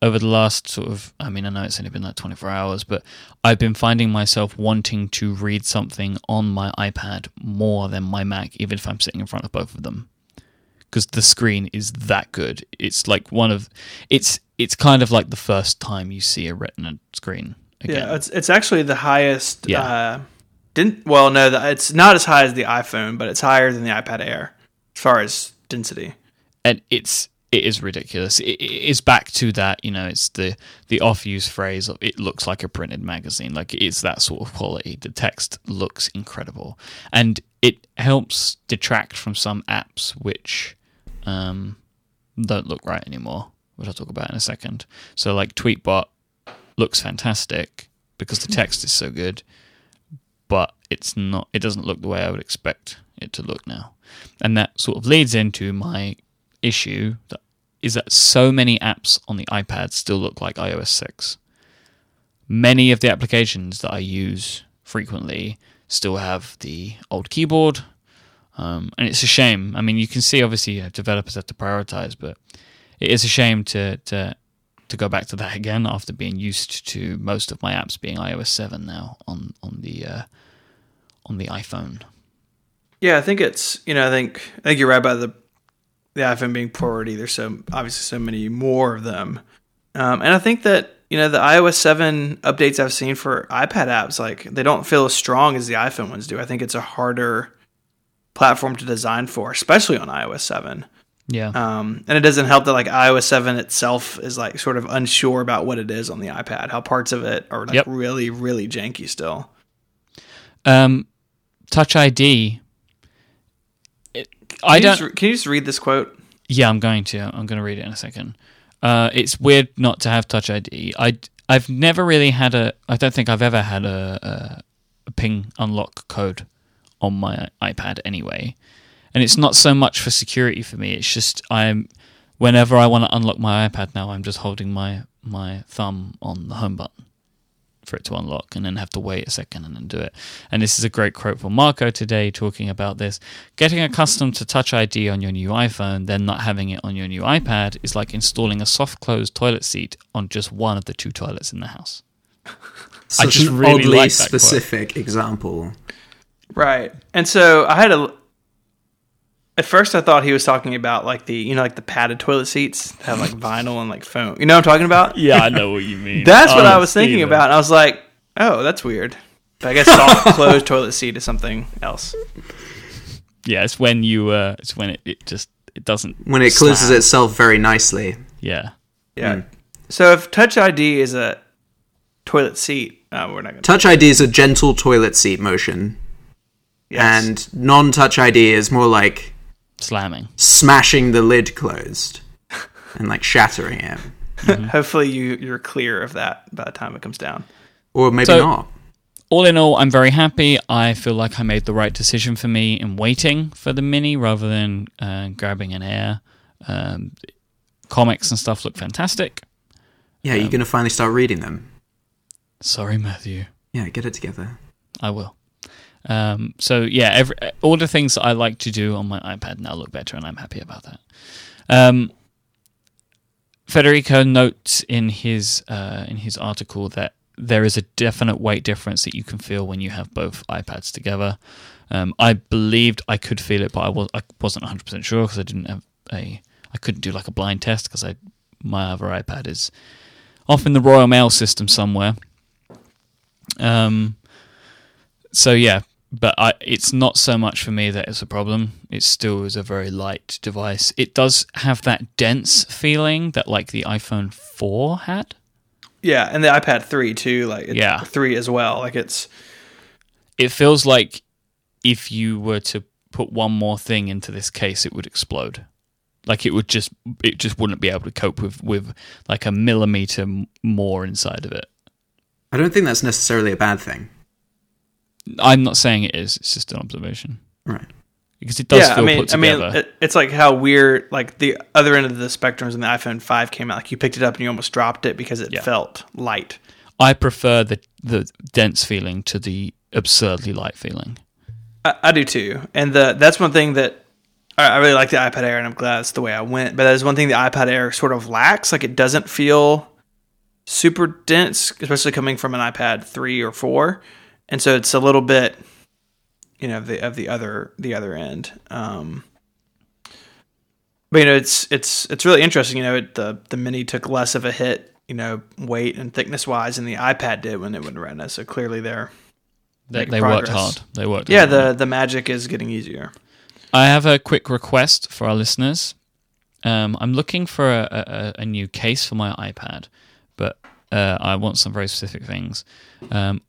over the last sort of, I mean, I know it's only been like 24 hours, but I've been finding myself wanting to read something on my iPad more than my Mac, even if I'm sitting in front of both of them because the screen is that good. It's like one of it's it's kind of like the first time you see a Retina screen again. Yeah, it's it's actually the highest. Yeah. Uh, didn't well no, the- it's not as high as the iPhone, but it's higher than the iPad Air as far as density. and it's it is ridiculous. It, it is back to that, you know, it's the the off-use phrase of it looks like a printed magazine. Like it's that sort of quality. The text looks incredible, and it helps detract from some apps which um, don't look right anymore, which I'll talk about in a second. So like Tweetbot looks fantastic because the text is so good, but it's not. It doesn't look the way I would expect it to look now, and that sort of leads into my issue that is that so many apps on the iPad still look like iOS 6. Many of the applications that I use frequently still have the old keyboard, um, and it's a shame. I mean, you can see obviously you know, developers have to prioritize, but it is a shame to to to go back to that again after being used to most of my apps being iOS 7 now on on the uh, on the iPhone. Yeah, I think it's you know I think I think you're right about the the iPhone being priority. There's so obviously so many more of them, um, and I think that you know the iOS seven updates I've seen for iPad apps like they don't feel as strong as the iPhone ones do. I think it's a harder platform to design for, especially on iOS seven. Yeah. Um, and it doesn't help that like iOS seven itself is like sort of unsure about what it is on the iPad. How parts of it are like Yep. really really janky still. Um, Touch ID. I Can you don't. just can you just read this quote? Yeah, I'm going to. I'm going to read it in a second. Uh, it's weird not to have Touch ID. I I've never really had a. I don't think I've ever had a, a, a ping unlock code on my iPad anyway. and it's not so much for security for me. It's just I'm whenever I want to unlock my iPad now, I'm just holding my my thumb on the home button for it to unlock and then have to wait a second and then do it. And this is a great quote from Marco today talking about this. Getting accustomed to Touch ID on your new iPhone, then not having it on your new iPad is like installing a soft closed toilet seat on just one of the two toilets in the house. Such just an really oddly like that quote. specific example. Right. And so I had a. At first, I thought he was talking about like the you know like the padded toilet seats that have like vinyl and like foam. You know what I'm talking about? Yeah, I know what you mean. That's what I was thinking about. And I was like, oh, that's weird. But I guess soft closed toilet seat is something else. Yeah, it's when you uh it's when it, it just it doesn't When it closes itself very nicely. Yeah. Yeah. So if Touch ID is a toilet seat, uh, we're not going to. Touch ID is a gentle toilet seat motion, Yes. and non-touch ID is more like Slamming. smashing the lid closed and like shattering it, hopefully you you're clear of that by the time it comes down. or maybe So- not. all in all, I'm very happy. I feel like I made the right decision for me in waiting for the mini rather than uh, grabbing an air. Um, comics and stuff look fantastic. Yeah, you're gonna finally start reading them. Sorry, Matthew. Yeah, get it together. I will. Um, so yeah, every, all the things that I like to do on my iPad now look better, and I'm happy about that. Um, Federico notes in his uh, in his article that there is a definite weight difference that you can feel when you have both iPads together. Um, I believed I could feel it, but I was I wasn't 100 percent sure because I didn't have a I couldn't do like a blind test because I my other iPad is off in the Royal Mail system somewhere. Um, so yeah, but I, it's not so much for me that it's a problem. It still is a very light device. It does have that dense feeling that like the iPhone 4 had. Yeah, and the iPad 3 too, like it's Yeah. 3 as well. Like it's It feels like if you were to put one more thing into this case, it would explode. Like it would just, it just wouldn't be able to cope with with like a millimeter more inside of it. I don't think that's necessarily a bad thing. I'm not saying it is. It's just an observation Right. because it does yeah, feel I mean, put I mean, together. it's like how weird. Like the other end of the spectrum is when the iPhone 5 came out. Like you picked it up and you almost dropped it because it Yeah. felt light. I prefer the the dense feeling to the absurdly light feeling. I, I do too, and the that's one thing that I, I really like the iPad Air, and I'm glad that's the way I went. But that is one thing the iPad Air sort of lacks. Like it doesn't feel super dense, especially coming from an iPad three or four, and so it's a little bit, you know, of the of the other the other end. Um, but you know, it's it's it's really interesting. You know, it, the the Mini took less of a hit, you know, weight and thickness wise, than the iPad did when it went Retina. So clearly, they're They, they worked hard. They worked. yeah, hard. the the magic is getting easier. I have a quick request for our listeners. Um, I'm looking for a, a, a new case for my iPad, but uh, I want some very specific things. Um,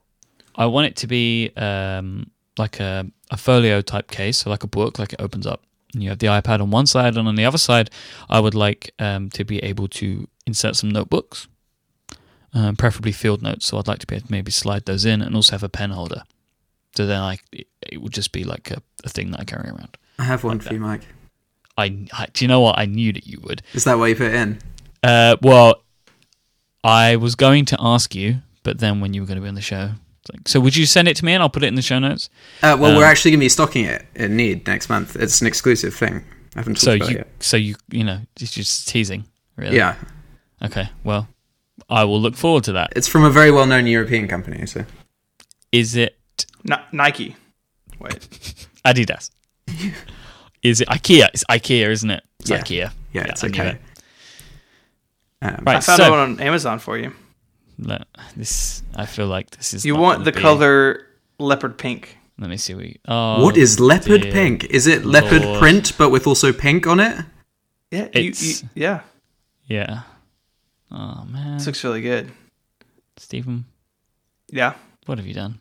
I want it to be um, like a, a folio type case, so like a book, like it opens up. And you have the iPad on one side, and on the other side, I would like um, to be able to insert some notebooks, um, preferably field notes. So I'd like to be able to maybe slide those in, and also have a pen holder. So then I, it, it would just be like a, a thing that I carry around. I have one for you, Mike. I, I do you know what I knew that you would. Is that why you put it in? Uh, well, I was going to ask you, but then when you were going to be on the show, it's like, so would you send it to me and I'll put it in the show notes? Uh, well, Um, we're actually going to be stocking it in Need next month. It's an exclusive thing. I haven't talked So about it you, yet. so you, you know, it's just teasing, really. Yeah, Okay. Well, I will look forward to that. it's from a very well-known European company. So Is it Ni- Nike. Wait. Adidas? Is it IKEA? It's IKEA, isn't it? It's Yeah. IKEA. yeah, it's I knew okay. it. Um, Right. I found so- one on Amazon for you. Look, this, I feel like this is. You not want the be- color leopard pink. Let me see. What, you, oh, what is leopard dear. pink? Is it leopard Lord. print but with also pink on it? Yeah, you, you, It's- yeah. Yeah. Oh man, This looks really good. Stephen, Yeah. what have you done?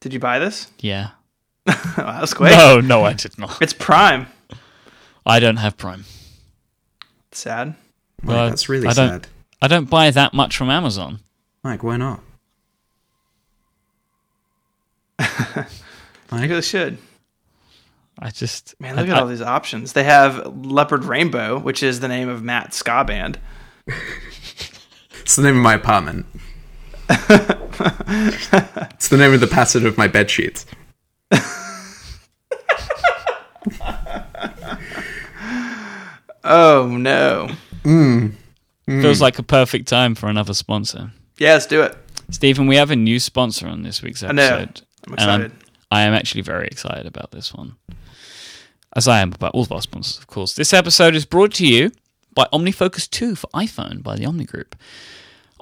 Did you buy this? Yeah. wow, that was quick. No, no, I did not. It's Prime. I don't have Prime. Sad. Mike, Well, that's really I don't- sad. I don't buy that much from Amazon. Like, why not? I really should. I just Man, look I- at I- all these options. They have Leopard Rainbow, which is the name of Matt's ska band. It's the name of my apartment. it's the name of the pattern of my bed sheets. Oh no! Hmm. Hmm. feels like a perfect time for another sponsor. Yeah, let's do it. Stephen, we have a new sponsor on this week's episode. I know. I'm excited. I am actually very excited about this one. As I am about all of our sponsors, of course. This episode is brought to you by OmniFocus 2 for iPhone by the Omni Group.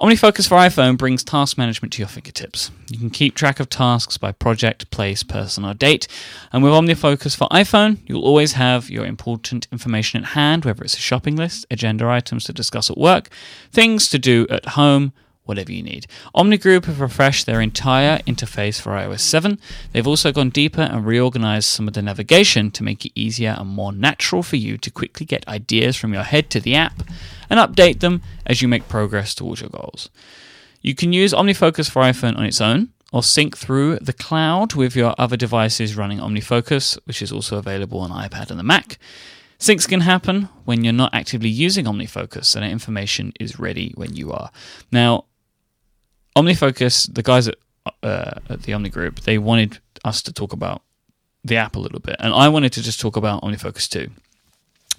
OmniFocus for iPhone brings task management to your fingertips. You can keep track of tasks by project, place, person, or date. And with OmniFocus for iPhone, you'll always have your important information at hand, whether it's a shopping list, agenda items to discuss at work, things to do at home, whatever you need. OmniGroup have refreshed their entire interface for iOS 7. They've also gone deeper and reorganized some of the navigation to make it easier and more natural for you to quickly get ideas from your head to the app and update them as you make progress towards your goals. You can use OmniFocus for iPhone on its own or sync through the cloud with your other devices running OmniFocus, which is also available on iPad and the Mac. Syncs can happen when you're not actively using OmniFocus, that information is ready when you are. Now, OmniFocus, the guys at, uh, at the Omni Group, they wanted us to talk about the app a little bit, and I wanted to just talk about OmniFocus 2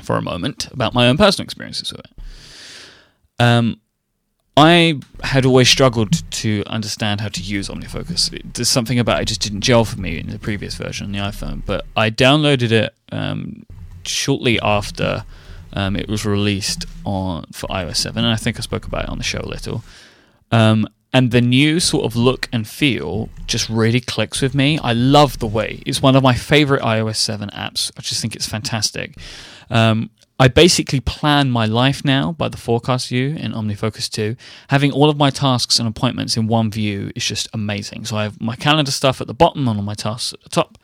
for a moment about my own personal experiences with it. Um, I had always struggled to understand how to use OmniFocus. It- There's something about it just didn't gel for me in the previous version on the iPhone, but I downloaded it um, shortly after um, it was released on for iOS 7, and I think I spoke about it on the show a little. Um, and the new sort of look and feel just really clicks with me. I love the way it's one of my favorite iOS 7 apps. I just think it's fantastic. Um, I basically plan my life now by the forecast view in OmniFocus 2. Having all of my tasks and appointments in one view is just amazing. So I have my calendar stuff at the bottom and all my tasks at the top.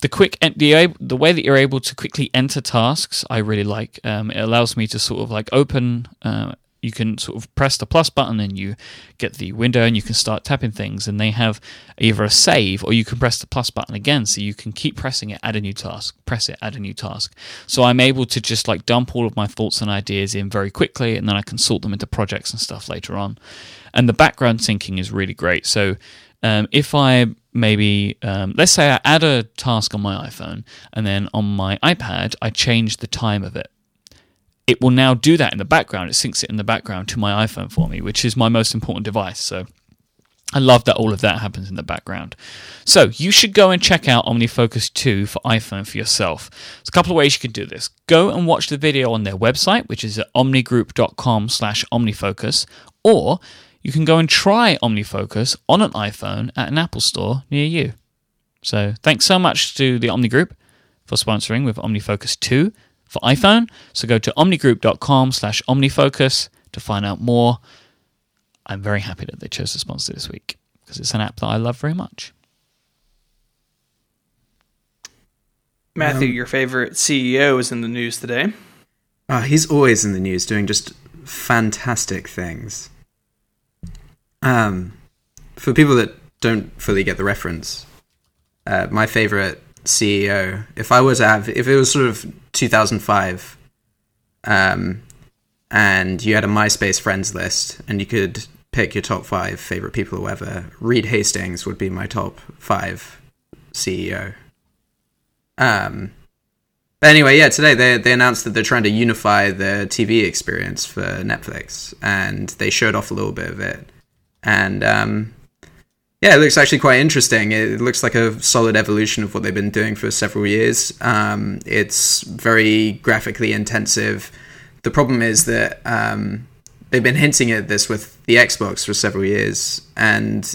The quick the the way that you're able to quickly enter tasks, I really like. Um, it allows me to sort of like open. Uh, you can sort of press the plus button and you get the window and you can start tapping things. And they have either a save or you can press the plus button again, so you can keep pressing it, add a new task, press it, add a new task. So I'm able to just like dump all of my thoughts and ideas in very quickly, and then I can sort them into projects and stuff later on. And the background syncing is really great. So um, if I maybe um, let's say I add a task on my iPhone and then on my iPad I change the time of it. It will now do that in the background. It syncs it in the background to my iPhone for me, which is my most important device. So I love that all of that happens in the background. So you should go and check out OmniFocus 2 for iPhone for yourself. There's a couple of ways you can do this. Go and watch the video on their website, which is at omnigroup.com slash omnifocus, or you can go and try OmniFocus on an iPhone at an Apple store near you. So thanks so much to the Omni Group for sponsoring with OmniFocus 2 for iPhone. So go to omnigroup.com slash omnifocus to find out more. I'm very happy that they chose to sponsor this week because it's an app that I love very much. Matthew, your favorite CEO is in the news today. Ah, he's always in the news doing just fantastic things. Um, for people that don't fully get the reference, uh, my favorite CEO, if I were to have, if it was sort of 2005, um, and you had a MySpace friends list, and you could pick your top five favorite people or whatever, Reed Hastings would be my top five CEO. Um, but anyway, yeah, today they they announced that they're trying to unify the TV experience for Netflix, and they showed off a little bit of it, and um, yeah, it looks actually quite interesting. It looks like a solid evolution of what they've been doing for several years. Um, it's very graphically intensive. The problem is that um, they've been hinting at this with the Xbox for several years, and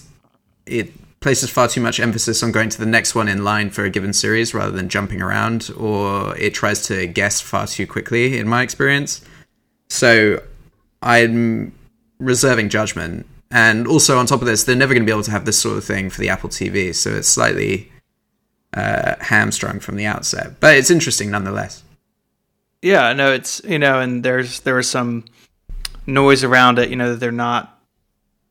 it places far too much emphasis on going to the next one in line for a given series rather than jumping around, or it tries to guess far too quickly, in my experience. So I'm reserving judgment. And also, on top of this, they're never going to be able to have this sort of thing for the Apple TV, so it's slightly uh, hamstrung from the outset. But it's interesting nonetheless. Yeah, no, it's you know, and there's there was some noise around it. You know that they're not,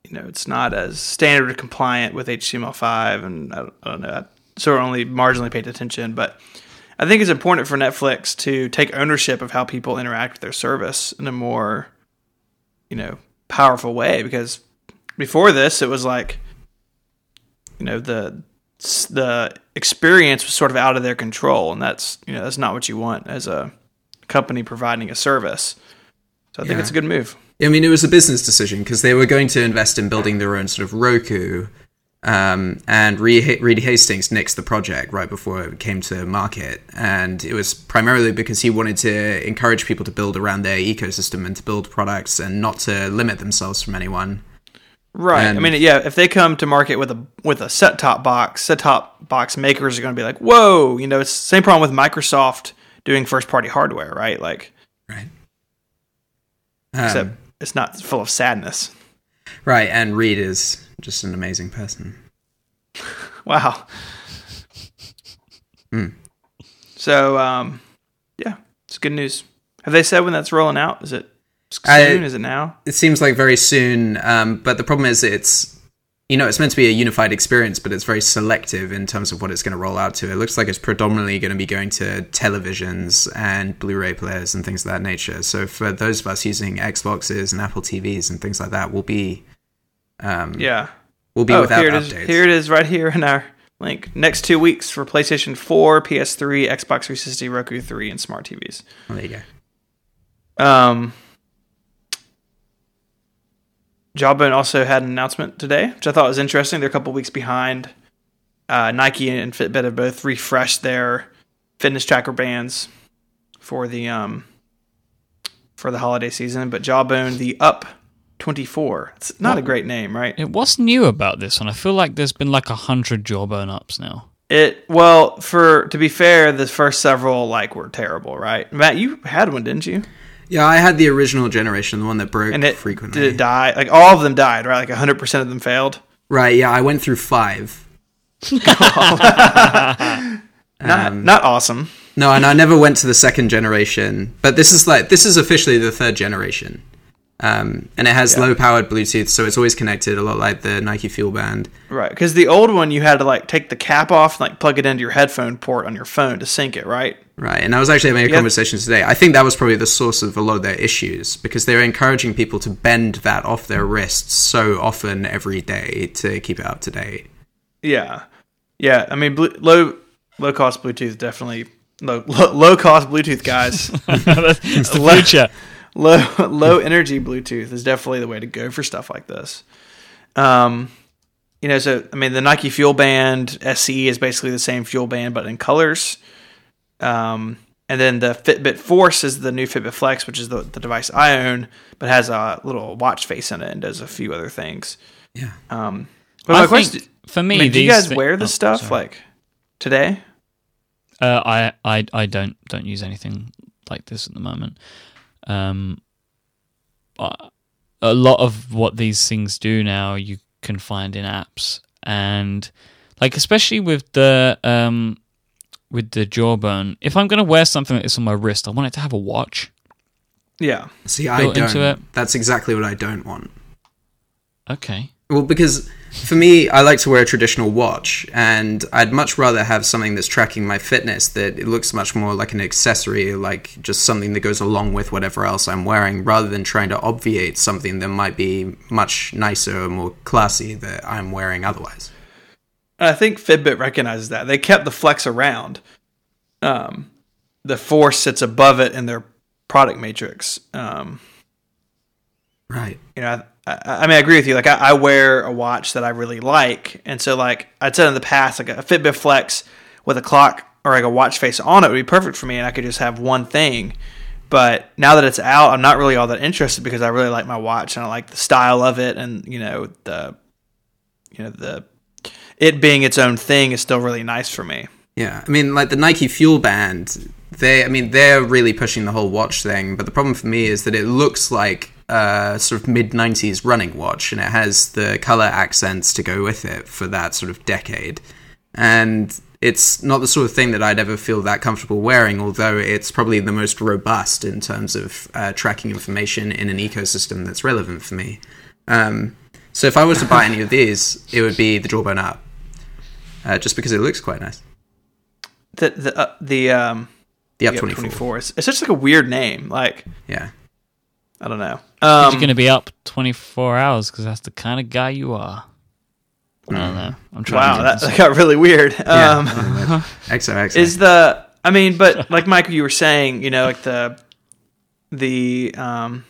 you know, it's not as standard compliant with HTML5, and I don't, I don't know. I sort of only marginally paid attention, but I think it's important for Netflix to take ownership of how people interact with their service in a more, you know, powerful way. Because before this, it was like, you know, the the experience was sort of out of their control, and that's you know that's not what you want as a company providing a service. So I think it's a good move. I mean, it was a business decision because they were going to invest in building their own sort of Roku, um, and Reed Reed Hastings nixed the project right before it came to market, and it was primarily because he wanted to encourage people to build around their ecosystem and to build products and not to limit themselves from anyone. Right. I mean, yeah. If they come to market with a with a set top box, set top box makers are going to be like, "Whoa!" You know, it's the same problem with Microsoft doing first party hardware, right? Like, Right. except Um, it's not full of sadness. right, and Reed is just an amazing person. Wow. Hmm. So, um, yeah, it's good news. Have they said when that's rolling out? Is it soon? I- Is it now? it seems like very soon. Um, but the problem is, it's you know, it's meant to be a unified experience, but it's very selective in terms of what it's going to roll out to. It looks like it's predominantly going to be going to televisions and Blu-ray players and things of that nature. So for those of us using Xboxes and Apple TVs and things like that, we'll be um, Yeah. we'll be oh, without here it is. updates. Here it is, right here in our link. Next two weeks for PlayStation 4, PS3, Xbox 360, Roku 3, and smart TVs. Oh, there you go. Um, Jawbone also had an announcement today, which I thought was interesting. They're a couple weeks behind. Uh, Nike and Fitbit have both refreshed their fitness tracker bands for the um for the holiday season. But Jawbone, the Up twenty four. It's not a great name, right? It, what's new about this one? I feel like there's been like a hundred jawbone ups now. It well, for to be fair, the first several like were terrible, right? Matt, you had one, didn't you? Yeah, I had the original generation, the one that broke And it frequently. did it die? Like all of them died, right? Like hundred percent of them failed. Right? Yeah, I went through five. Not Um, not awesome. No, and I never went to the second generation, but this is like this is officially the third generation, um, and it has low-powered Bluetooth, so it's always connected, a lot like the Nike Fuel Band. Right, because the old one you had to like take the cap off, and, like plug it into your headphone port on your phone to sync it, right? Right, and I was actually having a Yeah. conversation today. I think that was probably the source of a lot of their issues because they were encouraging people to bend that off their wrists so often every day to keep it up to date. Yeah, yeah. I mean, blue, low low cost Bluetooth definitely low low, low cost Bluetooth guys. it's the future. Low low energy Bluetooth is definitely the way to go for stuff like this. Um, you know, so I mean, the Nike Fuel Band SE is basically the same Fuel Band but in colors. Um, and then the Fitbit Force is the new Fitbit Flex, which is the, the device I own, but has a little watch face in it and does a few other things. Yeah. Um, but I my question, for me, I mean, do you guys thi- wear this oh, stuff sorry. like today? Uh, I, I I don't don't use anything like this at the moment. Um, uh, a lot of what these things do now you can find in apps, and like especially with the um with the jawbone. If I'm gonna wear something like this on my wrist, I want it to have a watch. Yeah. See, I don't. into it. That's exactly what I don't want. Okay. Well, because for me, I like to wear a traditional watch, and I'd much rather have something that's tracking my fitness that it looks much more like an accessory, like just something that goes along with whatever else I'm wearing, rather than trying to obviate something that might be much nicer or more classy that I'm wearing otherwise. I think Fitbit recognizes that. They kept the Flex around. Um, the Force sits above it in their product matrix. Um, Right. you know, I, I, I mean, I agree with you. Like, I, I wear a watch that I really like, and so like I'd said in the past, like a Fitbit Flex with a clock or like a watch face on it would be perfect for me, and I could just have one thing. But now that it's out, I'm not really all that interested because I really like my watch and I like the style of it, and you know the, you know the, it being its own thing is still really nice for me. Yeah, I mean, like the Nike Fuel Band, they, I mean, they're really pushing the whole watch thing. But the problem for me is that it looks like a sort of mid '90s running watch, and it has the color accents to go with it for that sort of decade. And it's not the sort of thing that I'd ever feel that comfortable wearing. Although it's probably the most robust in terms of uh, tracking information in an ecosystem that's relevant for me. Um, so if I was to buy any of these, it would be the Jawbone Up, uh, just because it looks quite nice. the the uh, the um The Up 24. 24. It's, it's just like a weird name. Like Yeah. I don't know. You're Um, going to be up 24 hours because that's the kind of guy you are. I Mm. don't know. I'm trying wow, to that, that got really weird. Um, XOXO. is the I mean, but like Michael, you were saying, you know, like the the um,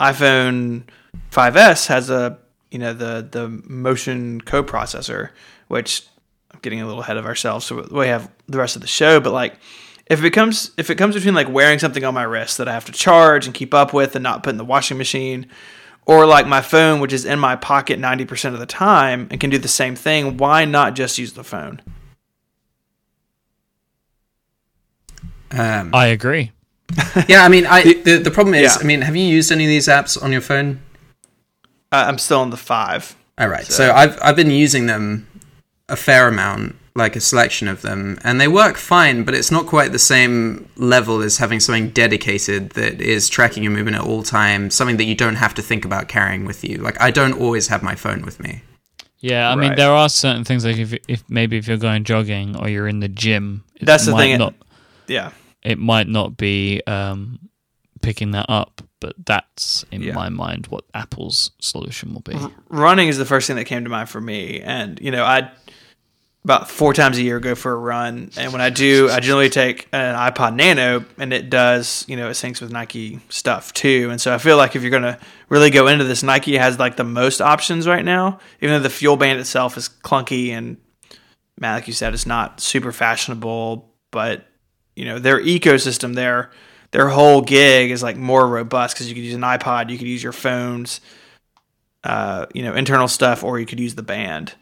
iPhone 5s has a you know the the motion coprocessor, which I'm getting a little ahead of ourselves, so we have the rest of the show. But like, if it becomes if it comes between like wearing something on my wrist that I have to charge and keep up with and not put in the washing machine. Or like my phone, which is in my pocket ninety percent of the time and can do the same thing. Why not just use the phone? Um, I agree. yeah, I mean, I the, the problem is, Yeah. I mean, have you used any of these apps on your phone? I- I'm still on the five. All right. So, I've I've been using them a fair amount, like a selection of them, and they work fine, but it's not quite the same level as having something dedicated that is tracking your movement at all times, something that you don't have to think about carrying with you. Like I don't always have my phone with me. Yeah, I mean, there are certain things like if, if maybe if you're going jogging or you're in the gym, That's the might thing, it- Not, Yeah. it might not be um, picking that up, but that's in Yeah. my mind what Apple's solution will be. Running is the first thing that came to mind for me. And, you know, I about four times a year go for a run. And when I do, I generally take an iPod Nano and it does, you know, it syncs with Nike stuff too. And so I feel like if you're going to really go into this, Nike has like the most options right now, even though the Fuel Band itself is clunky and, Matt, like you said, it's not super fashionable, but, you know, their ecosystem, their, their whole gig is like more robust because you could use an iPod, you could use your phones, uh, you know, internal stuff, or you could use the band.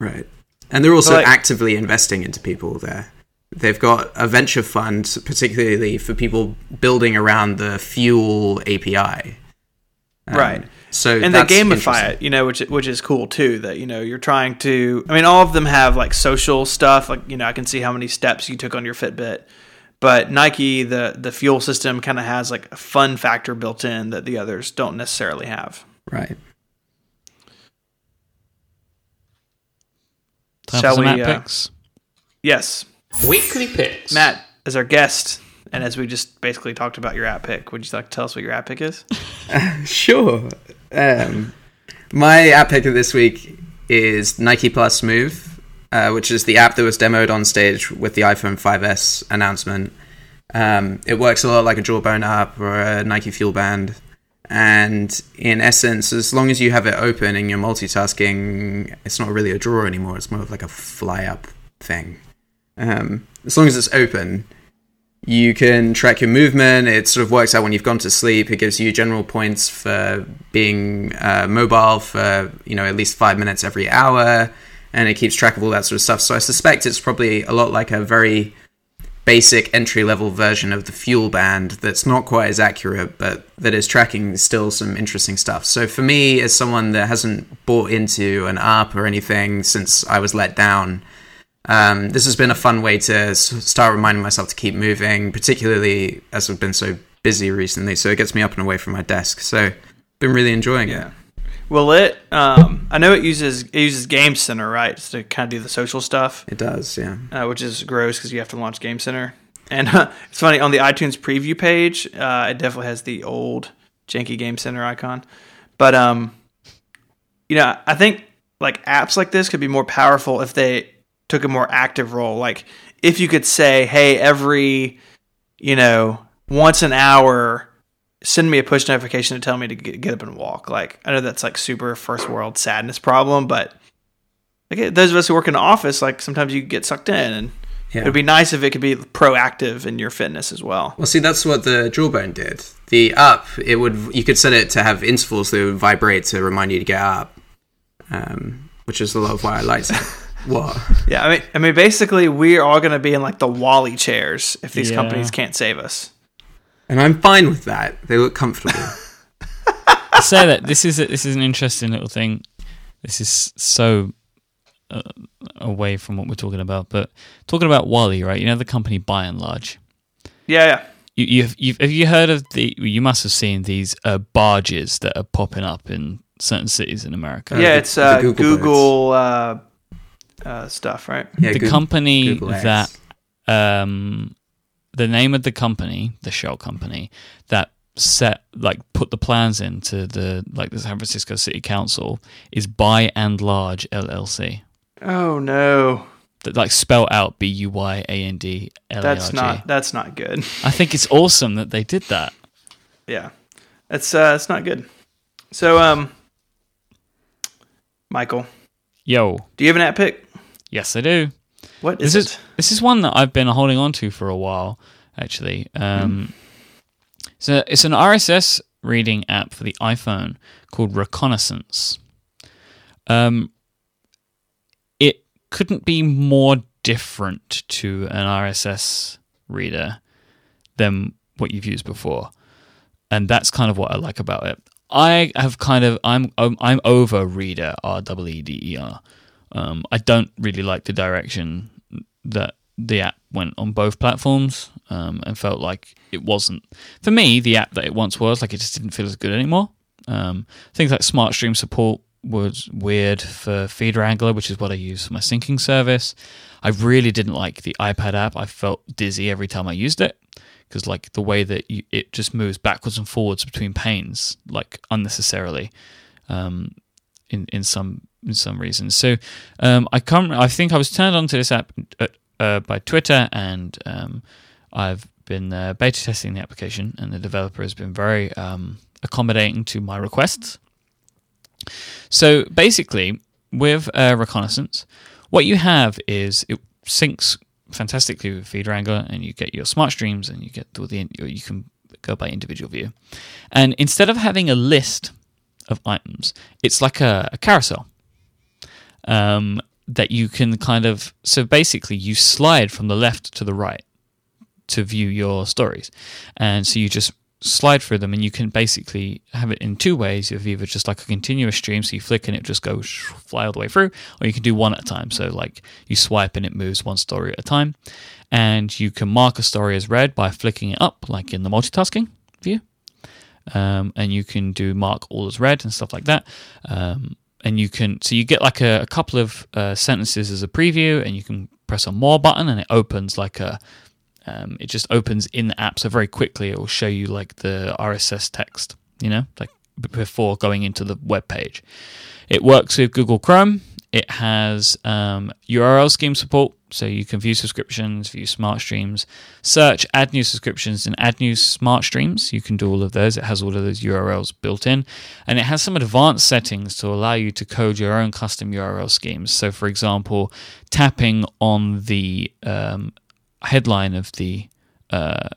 Right. And they're also like- actively investing into people there. They've got a venture fund, particularly for people building around the Fuel API. Um, Right. So and they gamify it, you know, which which is cool too. That you know you're trying to. I mean, all of them have like social stuff. Like you know, I can see how many steps you took on your Fitbit. But Nike, the the fuel system, kind of has like a fun factor built in that the others don't necessarily have. Right. Time Shall for some we, app uh, picks. Yes, Weekly picks. Matt, as our guest, and as we just basically talked about your app pick, would you like to tell us what your app pick is? Sure. Um, my app pick of this week is Nike Plus Move, uh, which is the app that was demoed on stage with the iPhone 5s announcement. Um, it works a lot like a Jawbone app or a Nike Fuel Band. And in essence, as long as you have it open and you're multitasking, it's not really a drawer anymore. It's more of like a fly up thing. Um, as long as it's open, you can track your movement. It sort of works out when you've gone to sleep. It gives you general points for being uh, mobile for you know at least five minutes every hour, and it keeps track of all that sort of stuff. So I suspect it's probably a lot like a very basic entry level version of the fuel band that's not quite as accurate, but that is tracking still some interesting stuff. So for me, as someone that hasn't bought into an app or anything since I was let down, um, this has been a fun way to start reminding myself to keep moving, particularly as I've been so busy recently. So it gets me up and away from my desk. So been really enjoying it. Will it? Um, I know it uses it uses Game Center, right, to kind of do the social stuff. It does, yeah. uh, which is gross because you have to launch Game Center. And uh, it's funny on the iTunes preview page, uh, it definitely has the old janky Game Center icon. But um, you know, I think like apps like this could be more powerful if they took a more active role. Like if you could say, "Hey, every you know once an hour." Send me a push notification to tell me to get, get up and walk. Like I know that's like super first world sadness problem, but like those of us who work in the office, like sometimes you get sucked in, and Yeah. it would be nice if it could be proactive in your fitness as well. Well, see, that's what the Jawbone did. The up, it would you could set it to have intervals that would vibrate to remind you to get up, um, which is a lot of why I liked it. what? Yeah, I mean, I mean, basically, we're all going to be in like the WALL-E chairs if these Yeah. companies can't save us. And I'm fine with that. They look comfortable. I say that this is a, this is an interesting little thing. This is so uh, away from what we're talking about, but talking about WALL-E, right? You know the company by and large. Yeah, yeah. You, you've, you've have you heard of the? You must have seen these uh, barges that are popping up in certain cities in America. yeah, the- it's uh, Google Google. uh, uh, stuff, right? Yeah, the Goog- company Google that um the name of the company the shell company that set like put the plans into the like the san francisco city council is by and large llc Oh no, that like spell out b-u-y-a-n-d-l-a-r-g that's not that's not good. i think it's awesome that they did that. Yeah, that's uh, it's not good. So, um, Michael, yo. Do you have an app pick? yes i do What is this it? is this is one that I've been holding on to for a while, actually. Um, So it's an RSS reading app for the iPhone called Reconnaissance. Um, it couldn't be more different to an RSS reader than what you've used before, and that's kind of what I like about it. I have kind of I'm I'm, I'm over Reeder R W E D E R. Um, I don't really like the direction that the app went on both platforms um, and felt like it wasn't for me the app that it once was like it just didn't feel as good anymore. Um, things like smart stream support was weird for feed wrangler which is what i use for my syncing service. I really didn't like the ipad app. I felt dizzy every time i used it because like the way that you, it just moves backwards and forwards between panes like unnecessarily um, in in some some reasons. So um, I come. I think I was turned onto this app uh, uh, by Twitter, and um, I've been uh, beta testing the application, and the developer has been very um, accommodating to my requests. So basically, with uh, Reconnaissance, what you have is it syncs fantastically with Feed Wrangler, and you get your smart streams, and you get all the you can go by individual view. And instead of having a list of items, it's like a, a carousel um, that you can kind of. So basically, you slide from the left to the right to view your stories, and so you just slide through them, and you can basically have it in two ways. You have either just like a continuous stream, so you flick and it just goes fly all the way through, or you can do one at a time. So like you swipe and it moves one story at a time, and you can mark a story as read by flicking it up, like in the multitasking view um, and you can do mark all as read and stuff like that. Um, and you can so you get like a, a couple of uh, sentences as a preview, and you can press a more button, and it opens like a um, it just opens in the app. So very quickly, it will show you like the RSS text, you know, like before going into the web page. It works with Google Chrome. It has um, URL scheme support, so you can view subscriptions, view smart streams, search, add new subscriptions, and add new smart streams. You can do all of those. It has all of those URLs built in, and it has some advanced settings to allow you to code your own custom URL schemes. So, for example, tapping on the um, headline of the uh,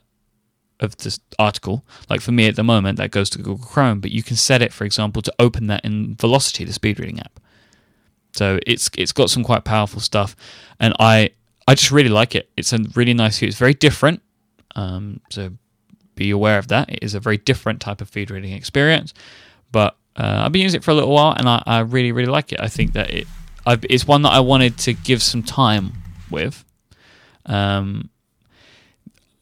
of this article. Like for me at the moment, that goes to Google Chrome, but you can set it, for example, to open that in Velocity, the speed reading app. So it's it's got some quite powerful stuff, and I I just really like it. It's a really nice view. It's very different. Um, so be aware of that. It is a very different type of feed reading experience, but uh, I've been using it for a little while, and I, I really really like it. I think that it I've, it's one that I wanted to give some time with. Um,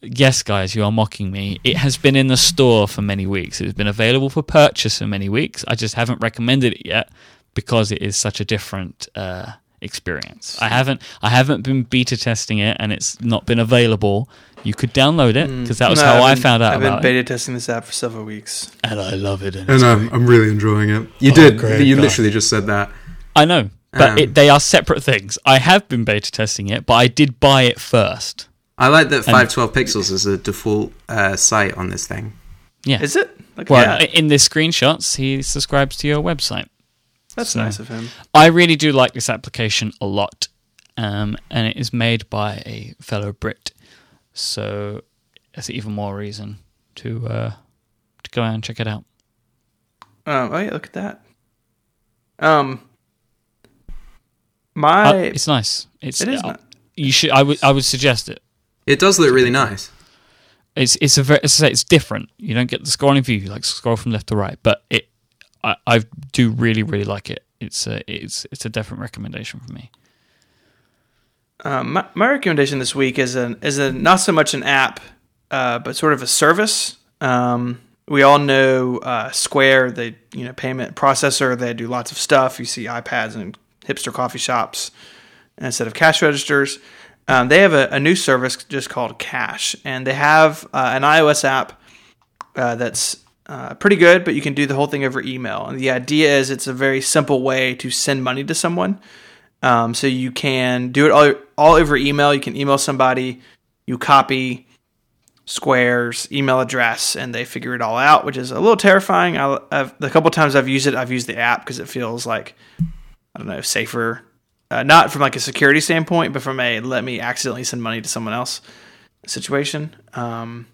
yes, guys, you are mocking me. It has been in the store for many weeks. It has been available for purchase for many weeks. I just haven't recommended it yet because it is such a different uh, experience. I haven't I haven't been beta testing it, and it's not been available. You could download it because that was No, how I've I found out I've been about it, beta testing this app for several weeks. and I love it. And And I'm, I'm really enjoying it. You Oh, did. great, you God. literally just said that. I know, but Um, it, they are separate things. I have been beta testing it, but I did buy it first. I like that 512 pixels is a default uh, site on this thing. Yeah. Is it? Look well, that. in the screenshots, he subscribes to your website. That's so- nice of him. I really do like this application a lot, um, and it is made by a fellow Brit, so that's even more reason to uh, to go out and check it out. Um, oh yeah, look at that. Um, Uh, my it's nice. It's it is uh, not. you should. I would. I would suggest it. It does look really nice. It's it's a very. As I say, it's different. You don't get the scrolling view. You like scroll from left to right, but it. I, I do really really like it. It's a it's it's a definite recommendation for me. Um, my, my recommendation this week is an is a not so much an app, uh, but sort of a service. Um, we all know uh, Square, they you know payment processor. They do lots of stuff. You see iPads and hipster coffee shops instead of cash registers. Um, they have a, a new service just called Cash, and they have uh, an iOS app uh, that's uh, pretty good, but you can do the whole thing over email. And the idea is it's a very simple way to send money to someone. Um, so you can do it all, all over email. You can email somebody, you copy Square's email address, and they figure it all out, which is a little terrifying. I, I've, the couple times I've used it, I've used the app because it feels like I don't know safer. Uh, not from like a security standpoint, but from a let me accidentally send money to someone else situation. Um,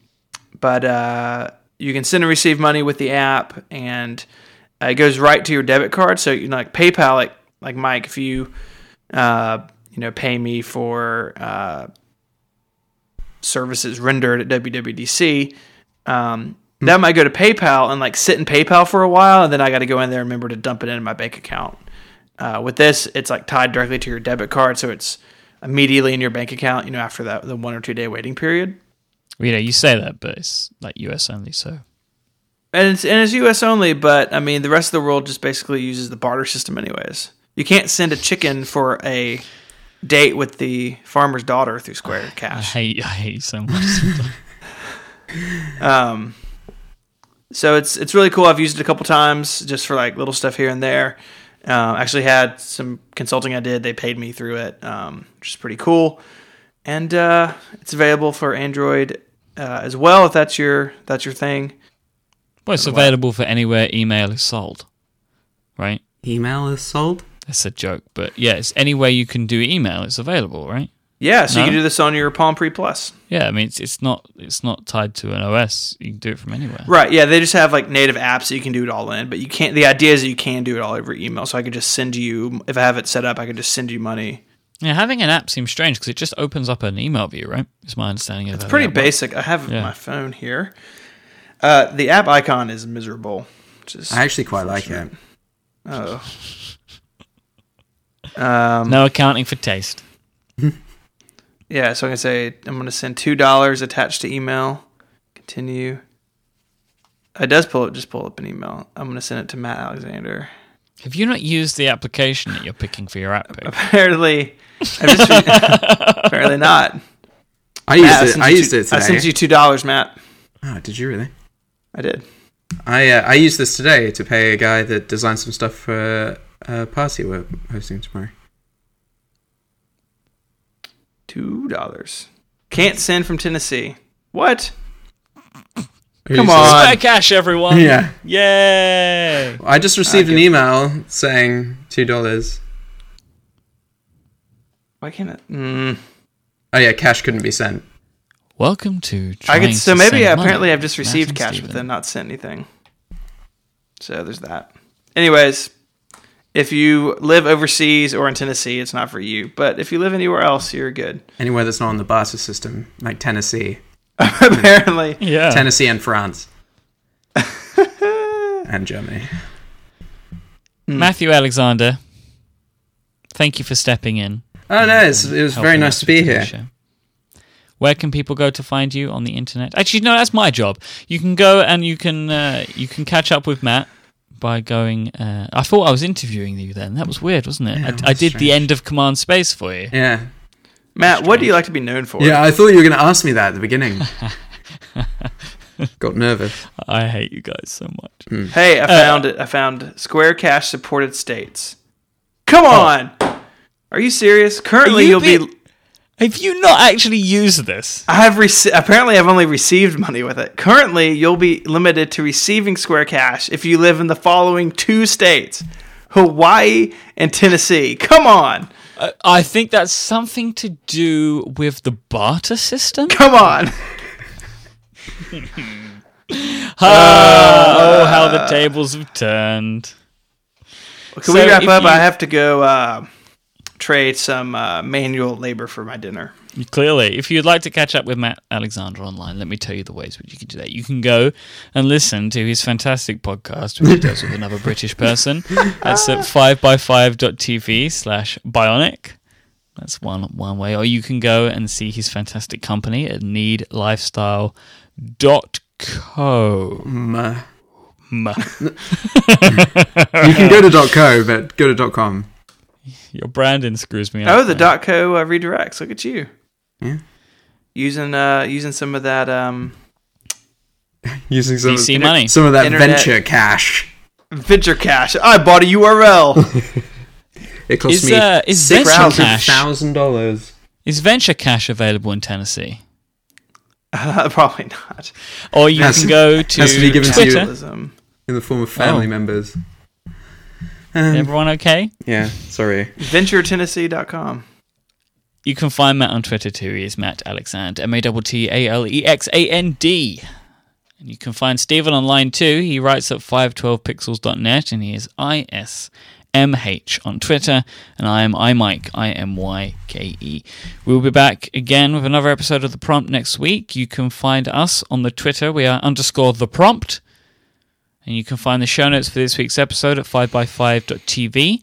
but uh, you can send and receive money with the app, and uh, it goes right to your debit card. So you know, like PayPal, like like Myke, if you uh, you know pay me for uh, services rendered at WWDC, um, that might go to PayPal and like sit in PayPal for a while, and then I got to go in there and remember to dump it in my bank account. Uh, with this, it's like tied directly to your debit card, so it's immediately in your bank account. You know, after that the one or two day waiting period. Well, you know, you say that, but it's like US only. So And it's, and it's U.S. only, but I mean, the rest of the world just basically uses the barter system, anyways. You can't send a chicken for a date with the farmer's daughter through Square I Cash. hate, I hate so much. Um, so it's it's really cool. I've used it a couple times just for like little stuff here and there. Um, actually had some consulting I did. They paid me through it, um, which is pretty cool. And uh, it's available for Android uh, as well if that's your that's your thing. well, it's available for anywhere email is sold, right? Email is sold. That's a joke, but yeah, it's anywhere you can do email. It's available, right? Yeah, so you can do this on your Palm Pre Plus. Yeah, I mean, it's it's not it's not tied to an OS. You can do it from anywhere. Right. Yeah, they just have like native apps that you can do it all in, but you can't. The idea is that you can do it all over email. So I could just send you if I have it set up, I could just send you money. Yeah, having an app seems strange because it just opens up an email view, right? Is my understanding of it. It's pretty basic. I have Yeah. my phone here. Uh, the app icon is miserable. Which is I actually quite like it. oh. Um, No accounting for taste. Yeah, so I'm gonna say I'm gonna send two dollars attached to email. Continue. It does pull up. Just pull up an email. I'm gonna send it to Matt Alexander. Have you not used the application that you're picking for your app pick? Apparently, I just apparently not. I used Matt, it. sent I used two- it I today. sent you two dollars, Matt. Oh, did you really? I did. I uh, I used this today to pay a guy that designed some stuff for a party we're hosting tomorrow. Two dollars. Can't send from Tennessee. What? Who's Come on. Spare cash, everyone! Yeah. Yay! I just received Uh, an give- email saying two dollars. Why can't it? Mm. Oh yeah, cash couldn't be sent. Welcome to. I trying could. So to maybe send money apparently I've just received cash, Stephen. but then not sent anything. So there's that. Anyways, if you live overseas or in Tennessee, it's not for you. But if you live anywhere else, you're good. Anywhere that's not on the barter system, like Tennessee, apparently. Yeah. Tennessee and France, and Germany. Matthew Alexander, thank you for stepping in. Oh no, it's, it was very nice to be here. show. Where can people go to find you on the internet? Actually, no, that's my job. You can go and you can uh, you can catch up with Matt by going. Uh, I thought I was interviewing you then. That was weird, wasn't it? Yeah, I, it I was did the end of Command Space for you. Yeah, Matt, what do you like to be known for? yeah. I thought you were going to ask me that at the beginning. Got nervous. I hate you guys so much. Hmm. Hey, I uh, found it. I found Square Cash supported states. Come oh. on. Are you serious? Currently, you you'll be. be- Have you not actually used this? I have rece- apparently I've only received money with it. Currently, you'll be limited to receiving Square Cash if you live in the following two states: Hawaii and Tennessee. Come on, Uh, I think that's something to do with the barter system. come on. Ah, oh, how the tables have turned. Can So we wrap up? you- I have to go uh, trade some uh, manual labor for my dinner. Clearly, if you'd like to catch up with Matt Alexander online, let me tell you the ways which you can do that. You can go and listen to his fantastic podcast, which he does with another British person. That's at 5by5.tv slash bionic. That's one one way. Or you can go and see his fantastic company at needlifestyle.co. Mm, M. you can go to .co, but go to .com. Your branding screws me up. Oh, the there. dot co uh, redirects. Look at you. Yeah. Using uh using some of that um Using some, VC of, money. some of that Internet. venture cash. venture cash. I bought a URL. It cost Is, me uh, is six venture thousand cash thousand dollars. is venture cash available in Tennessee? Uh, probably not. Or you Has- can go to has to be given to you. In the form of family Oh. members. Um, Everyone okay? yeah, sorry. VentureTennessee.com. You can find Matt on Twitter too. He is Matt Alexand, M A T T A L E X A N D. And you can find Stephen online too. He writes at 512pixels.net and he is I S M H on Twitter. And I am iMyke, I M Y K E. We'll be back again with another episode of The Prompt next week. You can find us on the Twitter. We are underscore The Prompt. And you can find the show notes for this week's episode at 5by5.tv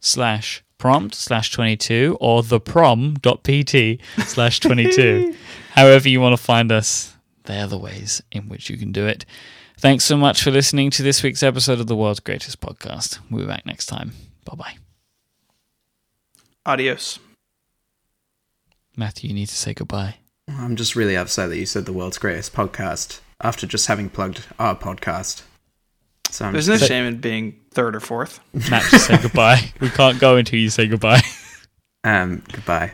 slash prompt slash 22 or theprom.pt slash 22. However you want to find us, they are the ways in which you can do it. Thanks so much for listening to this week's episode of the world's greatest podcast. We'll be back next time. Bye bye. Adios. Matthew, you need to say goodbye. I'm just really upset that you said the world's greatest podcast after just having plugged our podcast. So I'm There's no just, shame in being third or fourth. Matt, just say goodbye. We can't go until you say goodbye. um, goodbye.